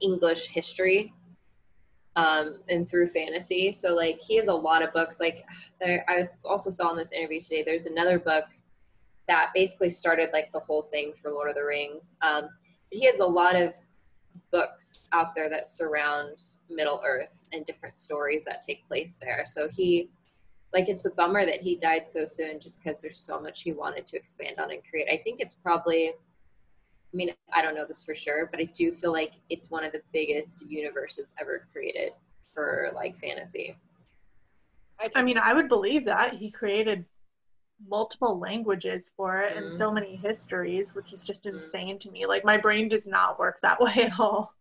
english history um, and through fantasy. So like he has a lot of books. Like there i was also saw in this interview today there's another book that basically started like the whole thing for lord of the rings. Um, but he has a lot of books out there that surround middle earth and different stories that take place there. So he like it's a bummer that he died so soon just because there's so much he wanted to expand on and create i think it's probably i mean i don't know this for sure but i do feel like it's one of the biggest universes ever created for like fantasy I mean, I would believe that he created multiple languages for it and Mhm. so many histories, which is just Mhm. insane to me. Like my brain does not work that way at all.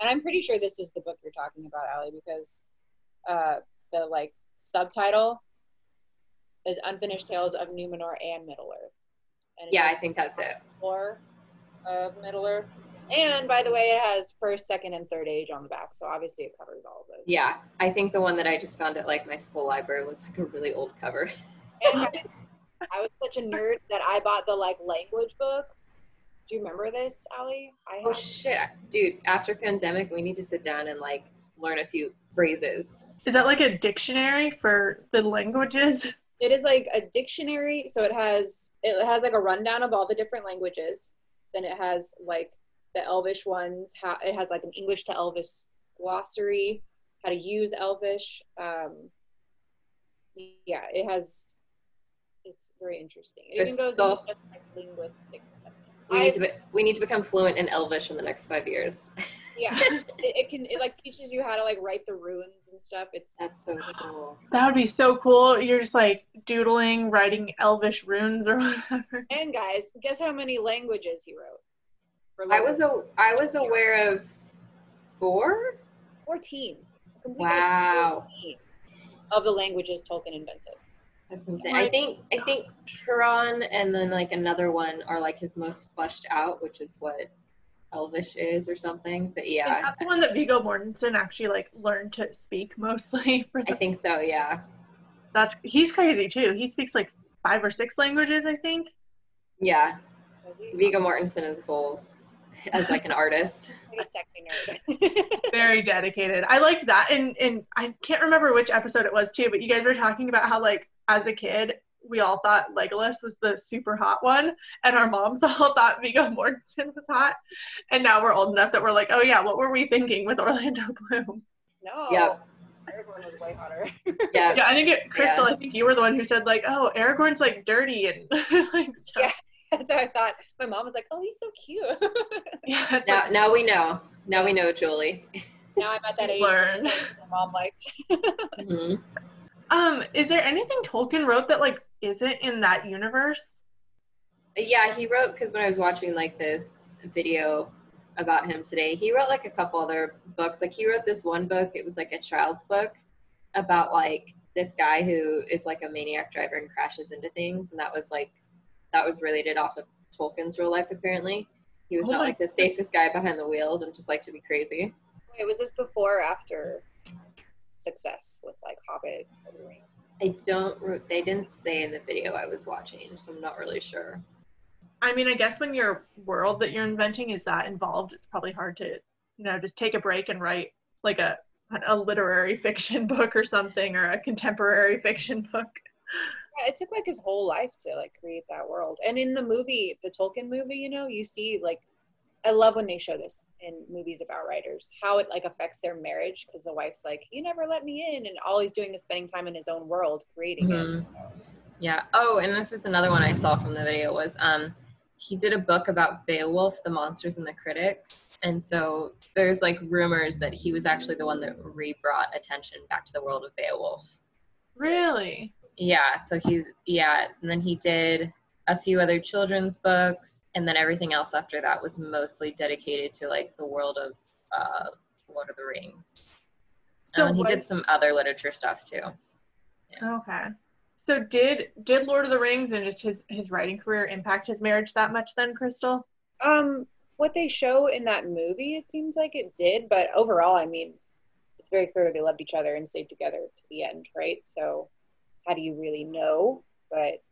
and I'm pretty sure this is the book you're talking about, ali because uh, the like subtitle is Unfinished Tales of Numenor and Middle Earth. And yeah i think that's it more of Middle Earth. And by the way, it has first, second, and third age on the back, so obviously it covers all of those. yeah i think the one that i just found at like my school library was like a really old cover And I was such a nerd that I bought the like language book. Do you remember this, Allie? I oh shit dude after pandemic we need to sit down and like learn a few phrases Is that like a dictionary for the languages? It is like a dictionary, so it has it has like a rundown of all the different languages. Then it has like the Elvish ones. How it has like an English to Elvish glossary, how to use Elvish. Um, yeah, it has. It's very interesting. It even goes So- into like linguistic stuff. we I- need to be, we need to become fluent in elvish in the next five years Yeah, it, it can it like teaches you how to like write the runes and stuff. It's that's so cool That would be so cool. You're just like doodling, writing elvish runes or whatever. and guys, guess how many languages he wrote? For I was a I was aware of four. 14. Wow, 14 of the languages Tolkien invented. that's insane. I think I think Quran and then like another one are like his most fleshed out, which is what Elvish is or something. But Is yeah, that the one that Viggo Mortensen actually like learned to speak mostly for I think so. Yeah, that's he's crazy too. He speaks like five or six languages, I think. yeah. Viggo Mortensen is goals as like an artist. Like a sexy nerd. Very dedicated. I liked that. And and I can't remember which episode it was too, but you guys were talking about how like as a kid we all thought Legolas was the super hot one, and our moms all thought Viggo Mortensen was hot. And now we're old enough that we're like, oh yeah, what were we thinking with Orlando Bloom? no. Yep. Aragorn was way hotter. Yeah, Yeah, I think it, Crystal. Yeah. I think you were the one who said like, oh, Aragorn's like dirty and like stuff. Yeah. That's how I thought. My mom was like, "Oh, he's so cute." Yeah, now like, now we know. Now we know, Julie. now I'm at that age. learn. My mom liked. Mm-hmm. Um, is there anything Tolkien wrote that like isn't in that universe? Yeah, he wrote because when I was watching like this video about him today, he wrote like a couple other books. Like he wrote this one book, it was like a child's book about like this guy who is like a maniac driver and crashes into things, and that was like that was related off of Tolkien's real life apparently. He was Oh not like the safest guy behind the wheel and just like to be crazy. Wait, was this before or after success with like Hobbit, Lord the Rings? I don't they didn't say in the video I was watching, so I'm not really sure. I mean, I guess when your world that you're inventing is that involved, it's probably hard to, you know, just take a break and write like a a literary fiction book or something or a contemporary fiction book. Yeah, it took like his whole life to like create that world. And in the movie, the Tolkien movie, you know, you see like I love when they show this in movies about writers, how it like affects their marriage because the wife's like, "You never let me in," and all he's doing is spending time in his own world creating it. Mhm. Yeah. Oh, and this is another one I saw from the video was um he did a book about Beowulf, the monsters and the critics, and so there's like rumors that he was actually the one that re-brought attention back to the world of Beowulf. Really? Yeah, so he's yeah, and then he did a few other children's books, and then everything else after that was mostly dedicated to like the world of uh, Lord of the Rings. So and he did some other literature stuff too. Okay. So did did Lord of the Rings and just his his writing career impact his marriage that much then, Crystal? Um, what they show in that movie, it seems like it did, but overall, I mean, it's very clear they loved each other and stayed together to the end, right? So, how do you really know? But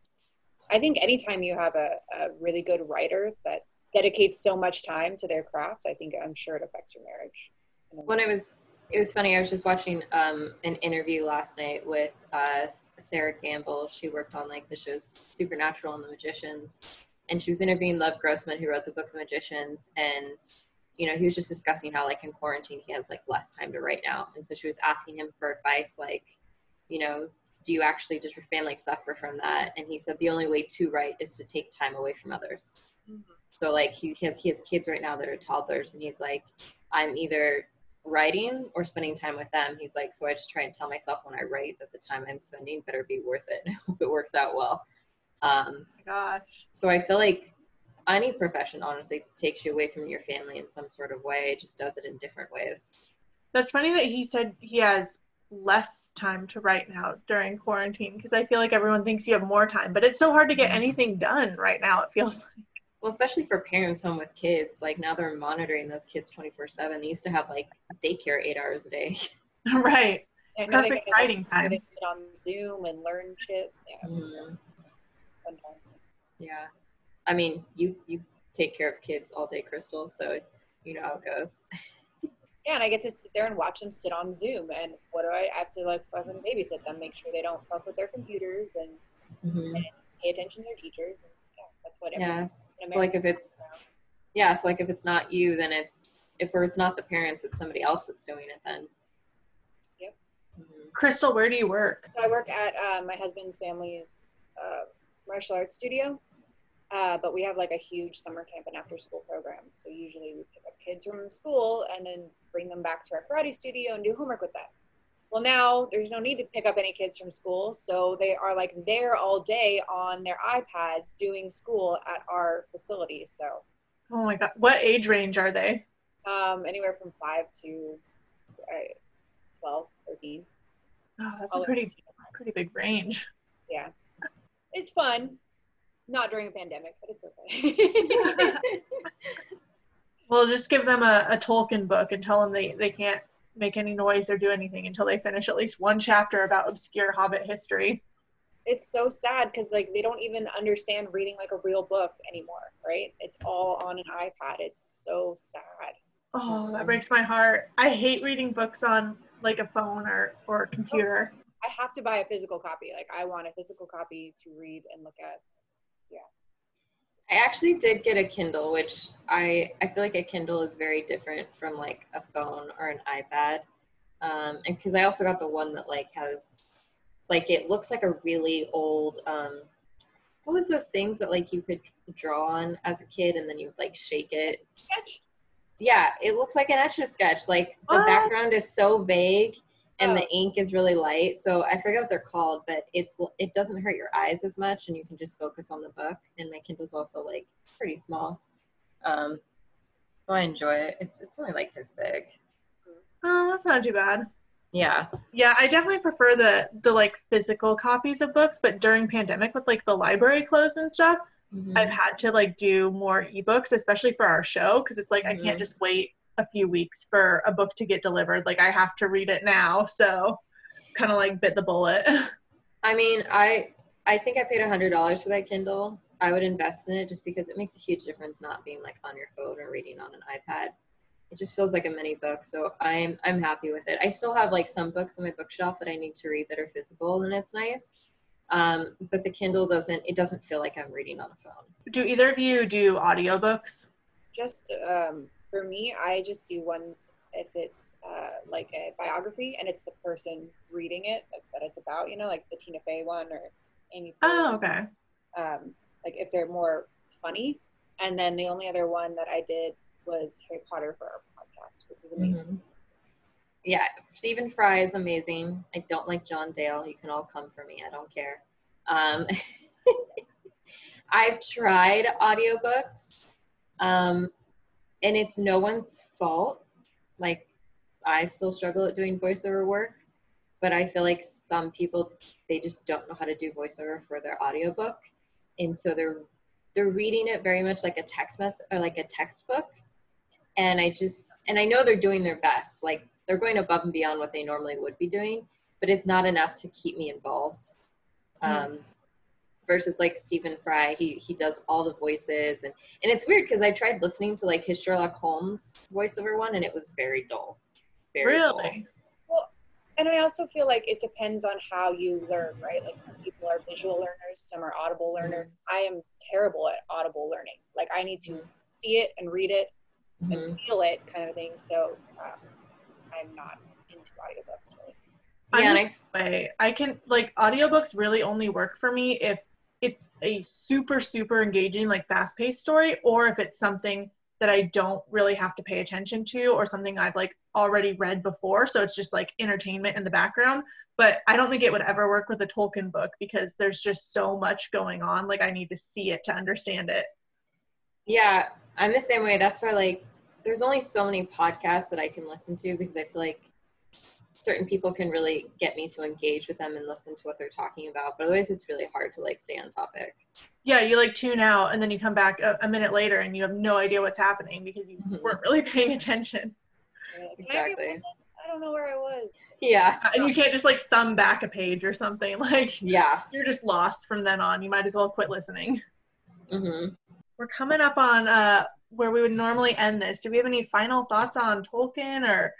I think anytime you have a, a really good writer that dedicates so much time to their craft, I think I'm sure it affects your marriage. when it was it was funny i was just watching um, an interview last night with uh, Sera Gamble she worked on like the shows supernatural and the magicians and she was interviewing Lev Grossman who wrote the book the magicians and you know he was just discussing how like in quarantine he has like less time to write now and so she was asking him for advice like you know do you actually does your family suffer from that and he said the only way to write is to take time away from others so like he has he has kids right now that are toddlers and he's like i'm either writing or spending time with them. He's like, so I just try and tell myself when I write that the time I'm spending better be worth it. I hope it works out well. Um, Oh my gosh. so I feel like any profession honestly takes you away from your family in some sort of way. It just does it in different ways. That's funny that he said he has less time to write now during quarantine because I feel like everyone thinks you have more time, but it's so hard to get anything done right now. It feels Well, especially for parents home with kids, like now they're monitoring those kids 24 7. They used to have like daycare eight hours a day. right. I know they Perfect get, writing time. they on Zoom and learn shit. Yeah, Mm, yeah. I mean, you, you take care of kids all day, Crystal, so you know how it goes. Yeah, and I get to sit there and watch them sit on Zoom. And what do I, I have to like fucking babysit them, make sure they don't fuck with their computers and hmm pay attention to their teachers. And, yeah, that's what Yes. in So like if America it's yeah, so like if it's not you, then it's if or it's not the parents, it's somebody else that's doing it then. Yep. Mhm. Crystal, where do you work? So I work at uh, my husband's family's uh, martial arts studio, uh, but we have like a huge summer camp and after school program. So usually we pick up kids from school and then bring them back to our karate studio and do homework with them. Well, now there's no need to pick up any kids from school, so they are like there all day on their iPads doing school at our facility. So Oh my god. What age range are they? um, anywhere from five to uh, 12, 13. Oh, that's All a pretty pretty big range. Yeah. It's fun. Not during a pandemic, but it's okay. Well, just give them a, a Tolkien book and tell them they, they can't make any noise or do anything until they finish at least one chapter about obscure Hobbit history. it's so sad because like they don't even understand reading like a real book anymore, right? It's all on an iPad. It's so sad. Oh, that breaks my heart. I hate reading books on like a phone or, or a computer. I have to buy a physical copy. Like I want a physical copy to read and look at. I actually did get a Kindle, which I I feel like a Kindle is very different from like a phone or an iPad. Um, and because I also got the one that like has like it looks like a really old um what was those things that like you could draw on as a kid and then you would like shake it Sketch. yeah it looks like an etch a sketch like the What? background is so vague and Oh. the ink is really light so i forget what they're called but it's it doesn't hurt your eyes as much and you can just focus on the book and my kindle's also like pretty small um so i enjoy it it's it's only like this big Oh, that's not too bad. yeah Yeah, I definitely prefer the the like physical copies of books, but during pandemic with like the library closed and stuff, Mhm. I've had to like do more ebooks, especially for our show, because it's like I Mhm. can't just wait a few weeks for a book to get delivered. Like I have to read it now, so kind of like bit the bullet. I mean, I I think I paid a hundred dollars for that Kindle. I would invest in it just because it makes a huge difference not being like on your phone or reading on an iPad. It just feels like a mini book, so I'm I'm happy with it. I still have like some books on my bookshelf that I need to read that are physical, and it's nice. Um, but the Kindle doesn't. It doesn't feel like I'm reading on a phone. do either of you do audiobooks? Just um, for me, I just do ones if it's uh, like a biography and it's the person reading it that, that it's about. You know, like the Tina Fey one or Amy. Oh, okay. um, like if they're more funny And then the only other one that I did was Harry Potter for our podcast, which was amazing. Mhm. Yeah, Stephen Fry is amazing. I don't like Jim Dale. You can all come for me. I don't care. Um, I've tried audiobooks, um, and it's no one's fault. Like, I still struggle at doing voiceover work, but I feel like some people they just don't know how to do voiceover for their audiobook, and so they're they're reading it very much like a text mess or like a textbook. And I just and I know they're doing their best. Like they're going above and beyond what they normally would be doing, but it's not enough to keep me involved. Um, versus like Stephen Fry, he he does all the voices and and it's weird because I tried listening to like his Sherlock Holmes voiceover one and it was very dull. Very dull. Really? And I also feel like it depends on how you learn, right? Like some people are visual learners, some are audible learners. I am terrible at audible learning. Like I need to see it and read it Mhm. and feel it, kind of thing. So um, I'm not into audiobooks really. I'm Yeah, I. I can like audiobooks really only work for me if it's a super super engaging like fast paced story or if it's something that I don't really have to pay attention to or something I've like already read before so it's just like entertainment in the background but I don't think it would ever work with a Tolkien book because there's just so much going on like I need to see it to understand it. Yeah, I'm the same way. That's why like there's only so many podcasts that I can listen to because I feel like certain people can really get me to engage with them and listen to what they're talking about. But otherwise it's really hard to like stay on topic. Yeah, you like tune out and then you come back a, a minute later and you have no idea what's happening because you Mhm. weren't really paying attention. You're like, "Can I Exactly. I don't know where I was. Yeah. And you can't just like thumb back a page or something. Like Yeah. you're just lost from then on. You might as well quit listening. hmm We're coming up on uh where we would normally end this. Do we have any final thoughts on Tolkien or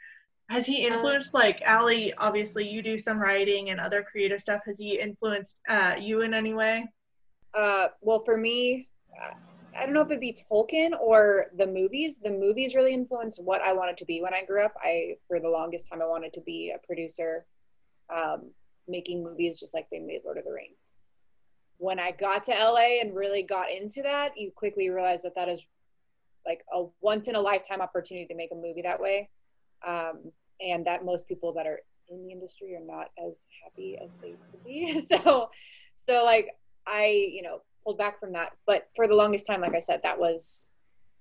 has he influenced like Ali? obviously you do some writing and other creative stuff. Has he influenced uh you in any way? Uh, well, for me, I don't know if it'd be Tolkien or the movies. The movies really influenced what I wanted to be when I grew up. I, for the longest time, I wanted to be a producer, um, making movies just like they made Lord of the Rings. When I got to LA and really got into that, you quickly realize that that is like a once in a lifetime opportunity to make a movie that way. Um, and that most people that are in the industry are not as happy as they could be. so, so like I, you know, pulled back from that. But for the longest time, like I said, that was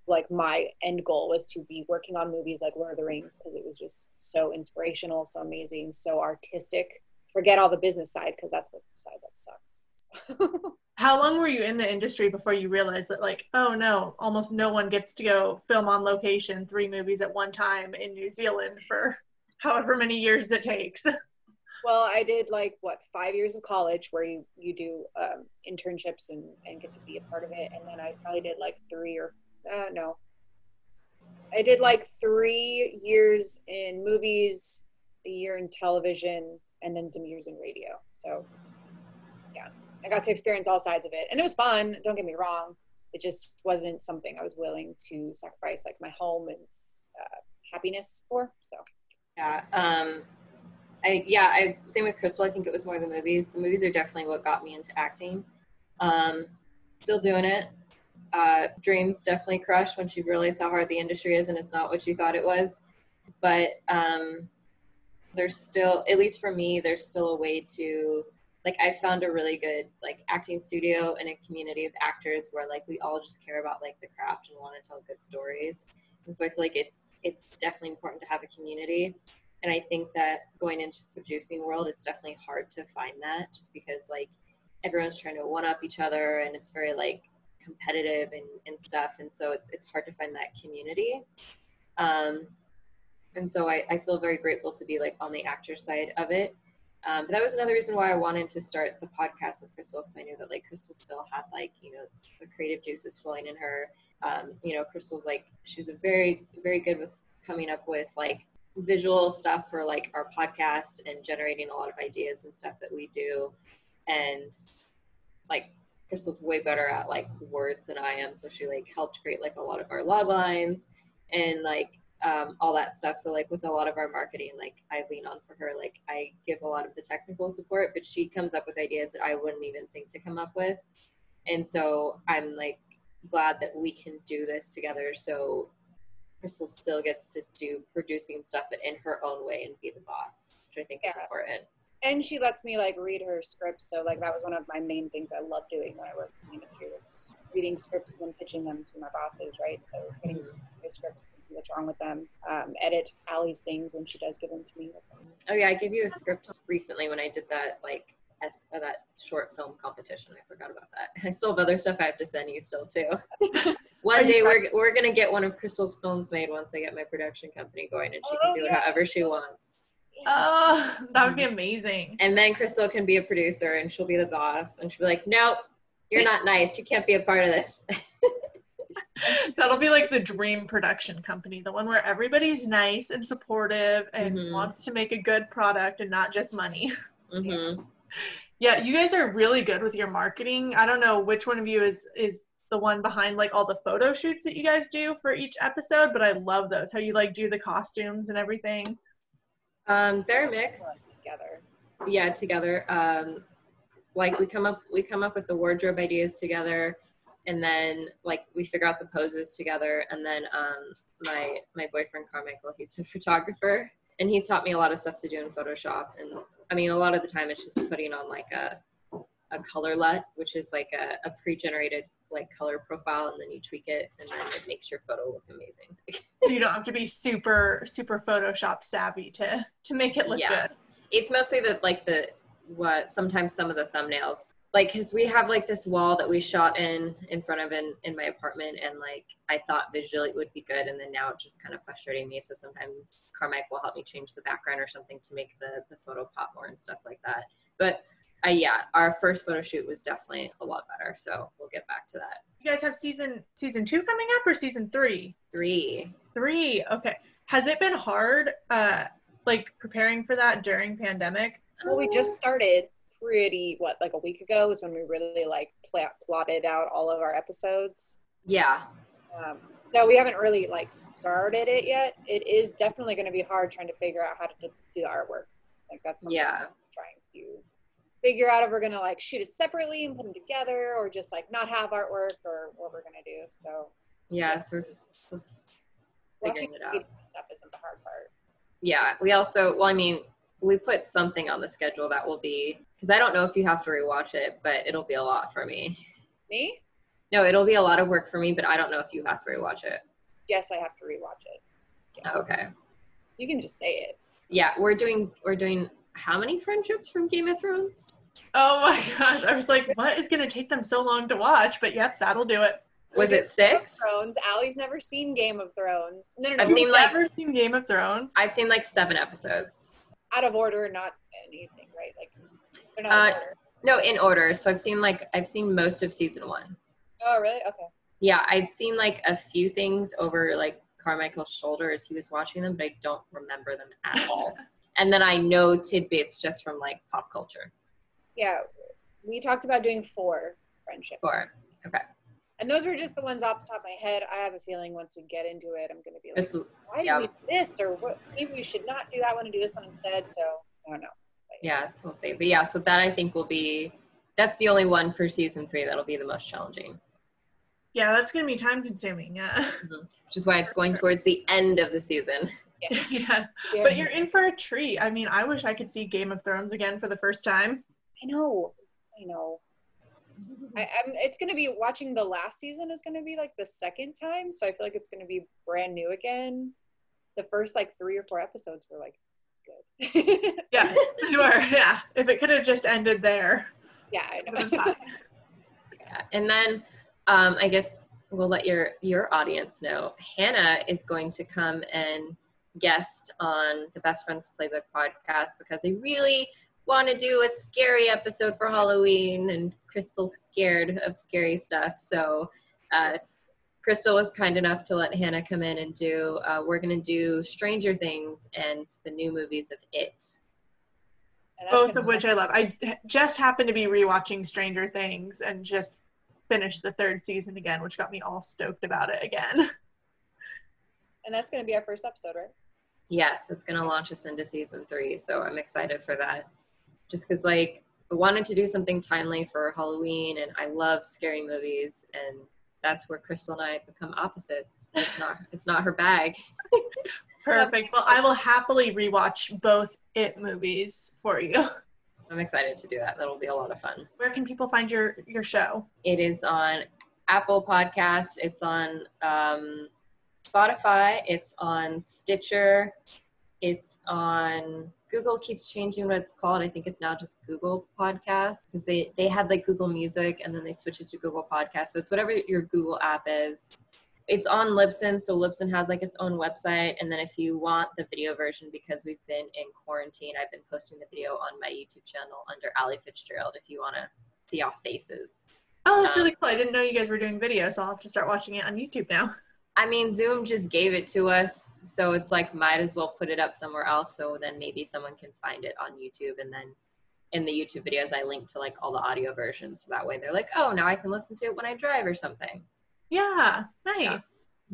like my end goal was to be working on movies like Lord of the Rings because it was just so inspirational, so amazing, so artistic. Forget all the business side because that's the side that sucks. How long were you in the industry before you realized that like, oh no, almost no one gets to go film on location three movies at one time in New Zealand for however many years it takes? well, I did like what five years of college where you you do um, internships and and get to be a part of it, and then I probably did like three or uh, no, I did like three years in movies, a year in television, and then some years in radio. So, yeah, I got to experience all sides of it, and it was fun. Don't get me wrong; it just wasn't something I was willing to sacrifice like my home and uh, happiness for. So, Yeah. Um, I yeah. I same with Crystal. I think it was more the movies. The movies are definitely what got me into acting. Um, still doing it. Uh, dreams definitely crushed when she realized how hard the industry is and it's not what you thought it was. But um, there's still, at least for me, there's still a way to like I found a really good like acting studio and a community of actors where like we all just care about like the craft and want to tell good stories. And so I feel like it's it's definitely important to have a community. And I think that going into the producing world, it's definitely hard to find that just because like everyone's trying to one up each other and it's very like competitive and, and stuff. And so it's it's hard to find that community. Um, and so I, I feel very grateful to be like on the actor side of it. Um, but that was another reason why I wanted to start the podcast with Crystal because I knew that like Crystal still had like you know the creative juices flowing in her. Um, you know, Crystal's like she's a very very good with coming up with like visual stuff for like our podcast and generating a lot of ideas and stuff that we do. And like Crystal's way better at like words than I am, so she like helped create like a lot of our log lines and like um, all that stuff. So like with a lot of our marketing, like I lean on for her. Like I give a lot of the technical support, but she comes up with ideas that I wouldn't even think to come up with. And so I'm like glad that we can do this together. So Crystal still gets to do producing stuff, but in her own way and be the boss, which I think is important. and she lets me like read her scripts so like that was one of my main things i loved doing when i worked in the industry was reading scripts and then pitching them to my bosses right so getting Mhm. scripts and see what's wrong with them um, edit Allie's things when she does give them to me Oh yeah, I gave you a script recently when I did that like as uh, that short film competition. I forgot about that. I still have other stuff I have to send you still too. One day we're we're gonna get one of Crystal's films made once I get my production company going, and she Oh, can do it however she wants. Oh, that would be amazing. And then Crystal can be a producer, and she'll be the boss, and she'll be like, "Nope, you're not nice. You can't be a part of this." That'll be like the dream production company, the one where everybody's nice and supportive and Mhm. wants to make a good product and not just money. hmm Yeah, you guys are really good with your marketing. I don't know which one of you is is the one behind like all the photo shoots that you guys do for each episode, but I love those. How you like do the costumes and everything. Um, they're mixed together yeah together um like we come up we come up with the wardrobe ideas together and then like we figure out the poses together and then um my my boyfriend carmichael he's a photographer and he's taught me a lot of stuff to do in photoshop and i mean a lot of the time it's just putting on like a a color LUT, which is like a, a pre-generated like color profile and then you tweak it and then it makes your photo look amazing So you don't have to be super super Photoshop savvy to to make it look Yeah. good. it's mostly the like the what sometimes some of the thumbnails like because we have like this wall that we shot in in front of in in my apartment and like i thought visually it would be good and then now it's just kind of frustrating me so sometimes carmike will help me change the background or something to make the the photo pop more and stuff like that but uh, yeah our first photo shoot was definitely a lot better so we'll get back to that You guys have season season two coming up or season three? three Three. Okay. Has it been hard uh like preparing for that during pandemic? well we just started pretty what like a week ago was when we really like pl- plotted out all of our episodes. Yeah. Um, so we haven't really like started it yet. It is definitely going to be hard trying to figure out how to do the artwork. Like that's something yeah. Trying to figure out if we're gonna like shoot it separately and put them together or just like not have artwork or what we're gonna do so. Yeah so, watching figuring it out. Stuff isn't the hard part. Yeah we also well i mean we put something on the schedule that will be because i don't know if you have to rewatch it but it'll be a lot for me me no it'll be a lot of work for me but i don't know if you have to rewatch it yes i have to rewatch it okay you can just say it yeah we're doing we're doing how many friendships from game of thrones Oh my gosh. I was like, what is gonna take them so long to watch? But yep, that'll do it. was it six Thrones. Allie's never seen Game of Thrones. No, no, no. I've seen, like- never seen Game of Thrones? i've seen like seven episodes out of order, not anything, right? Like they're not Uh, no in order so i've seen like i've seen most of season one Oh, really? Okay. yeah i've seen like a few things over like carmichael's shoulder as he was watching them but i don't remember them at all and then i know tidbits just from like pop culture Yeah, we talked about doing four friendships. four Okay. And those were just the ones off the top of my head. I have a feeling once we get into it, I'm going to be like, This- why yeah. do we do this? Or what, maybe we should not do that one and do this one instead. So I don't know. Yes we'll see but yeah so that i think will be that's the only one for season three that'll be the most challenging yeah, that's gonna be time consuming. Yeah. Mm-hmm. which is why it's going towards the end of the season Yes. yes. But you're in for a treat. I mean, I wish I could see Game of Thrones again for the first time. I know. I know. I, I'm, it's going to be watching the last season is going to be like the second time. So I feel like it's going to be brand new again. The first like three or four episodes were like good. Yeah, you are. Yeah. If it could have just ended there. yeah, I know. would've been fine. Yeah. And then um, I guess we'll let your your audience know. Hannah is going to come and guest on the Best Friends Playbook podcast because I really want to do a scary episode for Halloween, and Crystal's scared of scary stuff. So uh, Crystal was kind enough to let Hannah come in and do. Uh, we're going to do Stranger Things and the new movies of It. Both of which I love. I just happened to be rewatching Stranger Things and just finished the third season again, which got me all stoked about it again. And that's going to be our first episode, right? Yes, it's going to launch us into season three. So I'm excited for that. Just because, like, I wanted to do something timely for Halloween, and I love scary movies. And that's where Crystal and I become opposites. It's not it's not her bag. Perfect. Well, I will happily rewatch both It movies for you. I'm excited to do that. That'll be a lot of fun. Where can people find your your show? It is on Apple Podcast. It's on um, Spotify. It's on Stitcher. It's on Google. Keeps changing what it's called. I think it's now just Google Podcast because they they had like Google Music and then they switched it to Google Podcast. So it's whatever your Google app is. It's on Libsyn, so Libsyn has like its own website. And then if you want the video version, because we've been in quarantine, I've been posting the video on my YouTube channel under Ali Fitzgerald. If you want to see our faces. Oh, that's Um, really cool. I didn't know you guys were doing video, so I'll have to start watching it on YouTube now. I mean, Zoom just gave it to us, so it's like might as well put it up somewhere else. So then maybe someone can find it on YouTube, and then in the YouTube videos, I link to like all the audio versions, so that way they're like, oh, now I can listen to it when I drive or something. Yeah, nice. Yeah.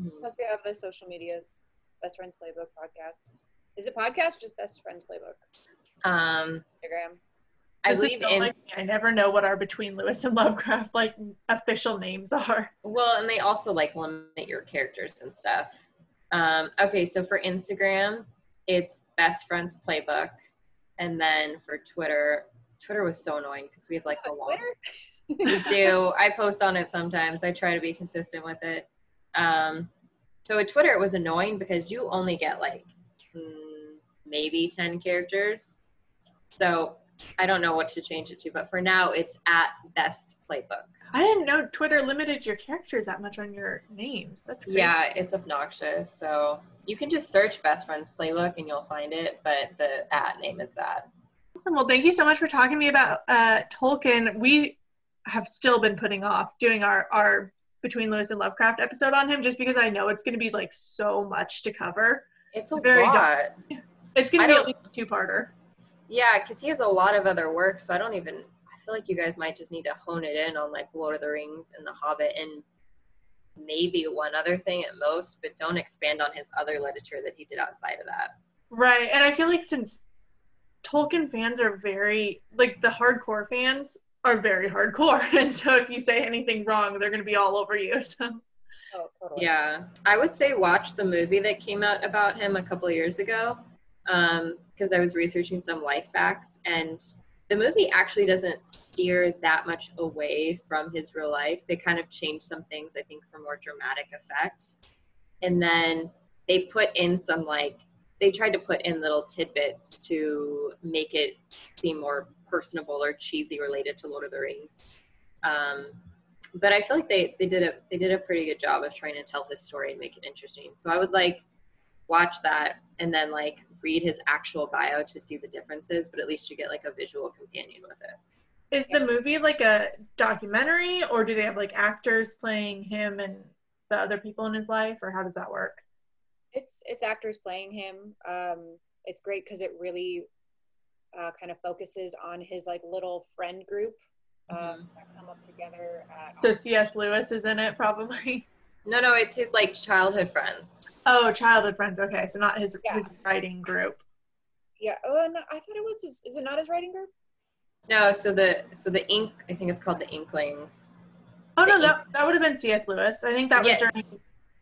Hmm. Plus, we have the social medias. Best Friends Playbook podcast. Is it podcast or just Best Friends Playbook? Um, Instagram. I believe in like. I never know what our Between Lewis and Lovecraft like official names are. well, and they also like limit your characters and stuff. Um, okay, so for Instagram, it's Best Friends Playbook, and then for Twitter, Twitter was so annoying because we have like a long. Twitter? we do. I post on it sometimes. I try to be consistent with it. Um, so with Twitter, it was annoying because you only get like mm, maybe 10 characters. So I don't know what to change it to, but for now, it's at best playbook. I didn't know Twitter limited your characters that much on your names. That's crazy. Yeah, it's obnoxious. So you can just search best friends playbook and you'll find it, but the at name is that. Awesome. Well, thank you so much for talking to me about uh, Tolkien. We have still been putting off doing our our Between Lewis and Lovecraft episode on him just because I know it's going to be like so much to cover. It's a very lot. It's going to be at a two-parter. Yeah, because he has a lot of other work, so I don't even. I feel like you guys might just need to hone it in on like Lord of the Rings and The Hobbit and maybe one other thing at most, but don't expand on his other literature that he did outside of that. Right. And I feel like since Tolkien fans are very like the hardcore fans are very hardcore. And so if you say anything wrong, they're gonna be all over you. So Oh, totally. Yeah, I would say watch the movie that came out about him a couple of years ago because I was researching some life facts, and the movie actually doesn't steer that much away from his real life. They kind of change some things, I think, for more dramatic effect, and then they put in some like they tried to put in little tidbits to make it seem more personable or cheesy related to Lord of the Rings. Um, but I feel like they, they did a they did a pretty good job of trying to tell his story and make it interesting. So I would like watch that and then like read his actual bio to see the differences, but at least you get like a visual companion with it. is the movie like a documentary or do they have like actors playing him and the other people in his life or how does that work? It's it's actors playing him. Um, it's great because it really uh, kind of focuses on his like little friend group um, Mhm. that come up together. At, So C.S. Lewis is in it probably. No, no, it's his like childhood friends. Oh, childhood friends. Okay, so not his Yeah. his writing group. yeah. Oh, no, I thought it was. His, is it not his writing group? No, so the so the ink I think it's called the Inklings. Oh no, The- that that would have been C.S. Lewis. I think that was Yeah. during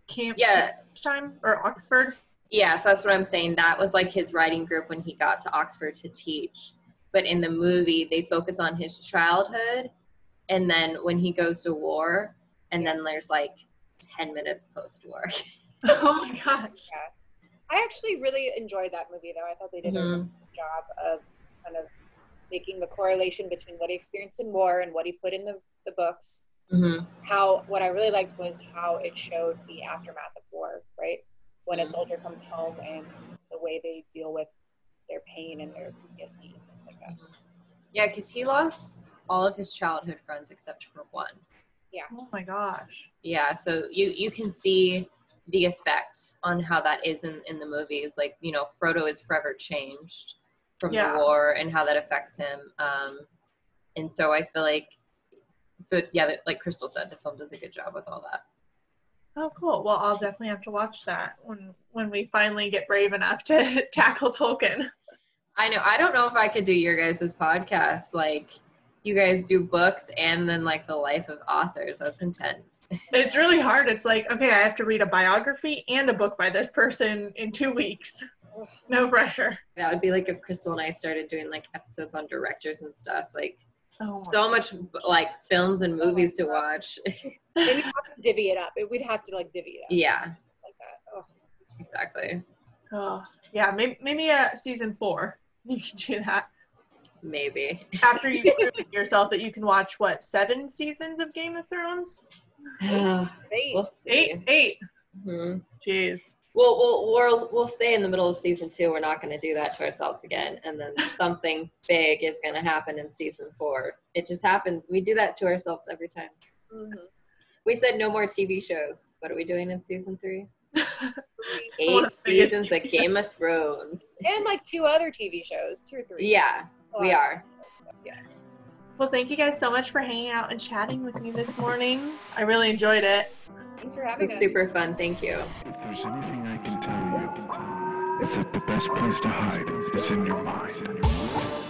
camp Yeah, time or Oxford. Yeah, so that's what I'm saying. That was like his writing group when he got to Oxford to teach. But in the movie, they focus on his childhood and then when he goes to war, and then there's like 10 minutes post war. Oh my gosh. Yeah. I actually really enjoyed that movie though. I thought they did a Mhm. really good job of kind of making the correlation between what he experienced in war and what he put in the, the books. hmm How what I really liked was how it showed the aftermath of war, right? When a soldier comes home and the way they deal with their pain and their PTSD and things like that. Yeah, because he lost all of his childhood friends except for one. Oh my gosh. Yeah, so you you can see the effects on how that is in, in the movies. Like, you know, Frodo is forever changed from Yeah. the war and how that affects him. Um, and so I feel like, the yeah, the, like Crystal said, the film does a good job with all that. Oh, cool. Well, I'll definitely have to watch that when when we finally get brave enough to tackle Tolkien. I know. I don't know if I could do your guys' podcast. Like, you guys do books and then like the life of authors. That's intense. It's really hard. It's like, okay, I have to read a biography and a book by this person in two weeks. No pressure. That would be like if Crystal and I started doing like episodes on directors and stuff. Like Oh, so much like films and movies to watch. Then you have to divvy it up. It, we'd have to like divvy it up yeah, like that. Oh. exactly. oh. yeah, maybe, maybe a season four. You can do that Maybe. after you've proven yourself that you can watch what seven seasons of Game of Thrones? we'll They, see. Eight, eight. hmm Jeez. We'll, we'll, we'll, we'll say in the middle of season two, we're not going to do that to ourselves again. And then something big is going to happen in season four. It just happens. We do that to ourselves every time. Mhm. We said no more TV shows. What are we doing in season three? Three. Eight of the biggest seasons of Game of Thrones. and like two other TV shows, two or three. Yeah, we are. Yeah. Well, thank you guys so much for hanging out and chatting with me this morning. I really enjoyed it. Thanks for This having was us. super fun. Thank you. If there's anything I can tell you, it's that the best place to hide is in your mind.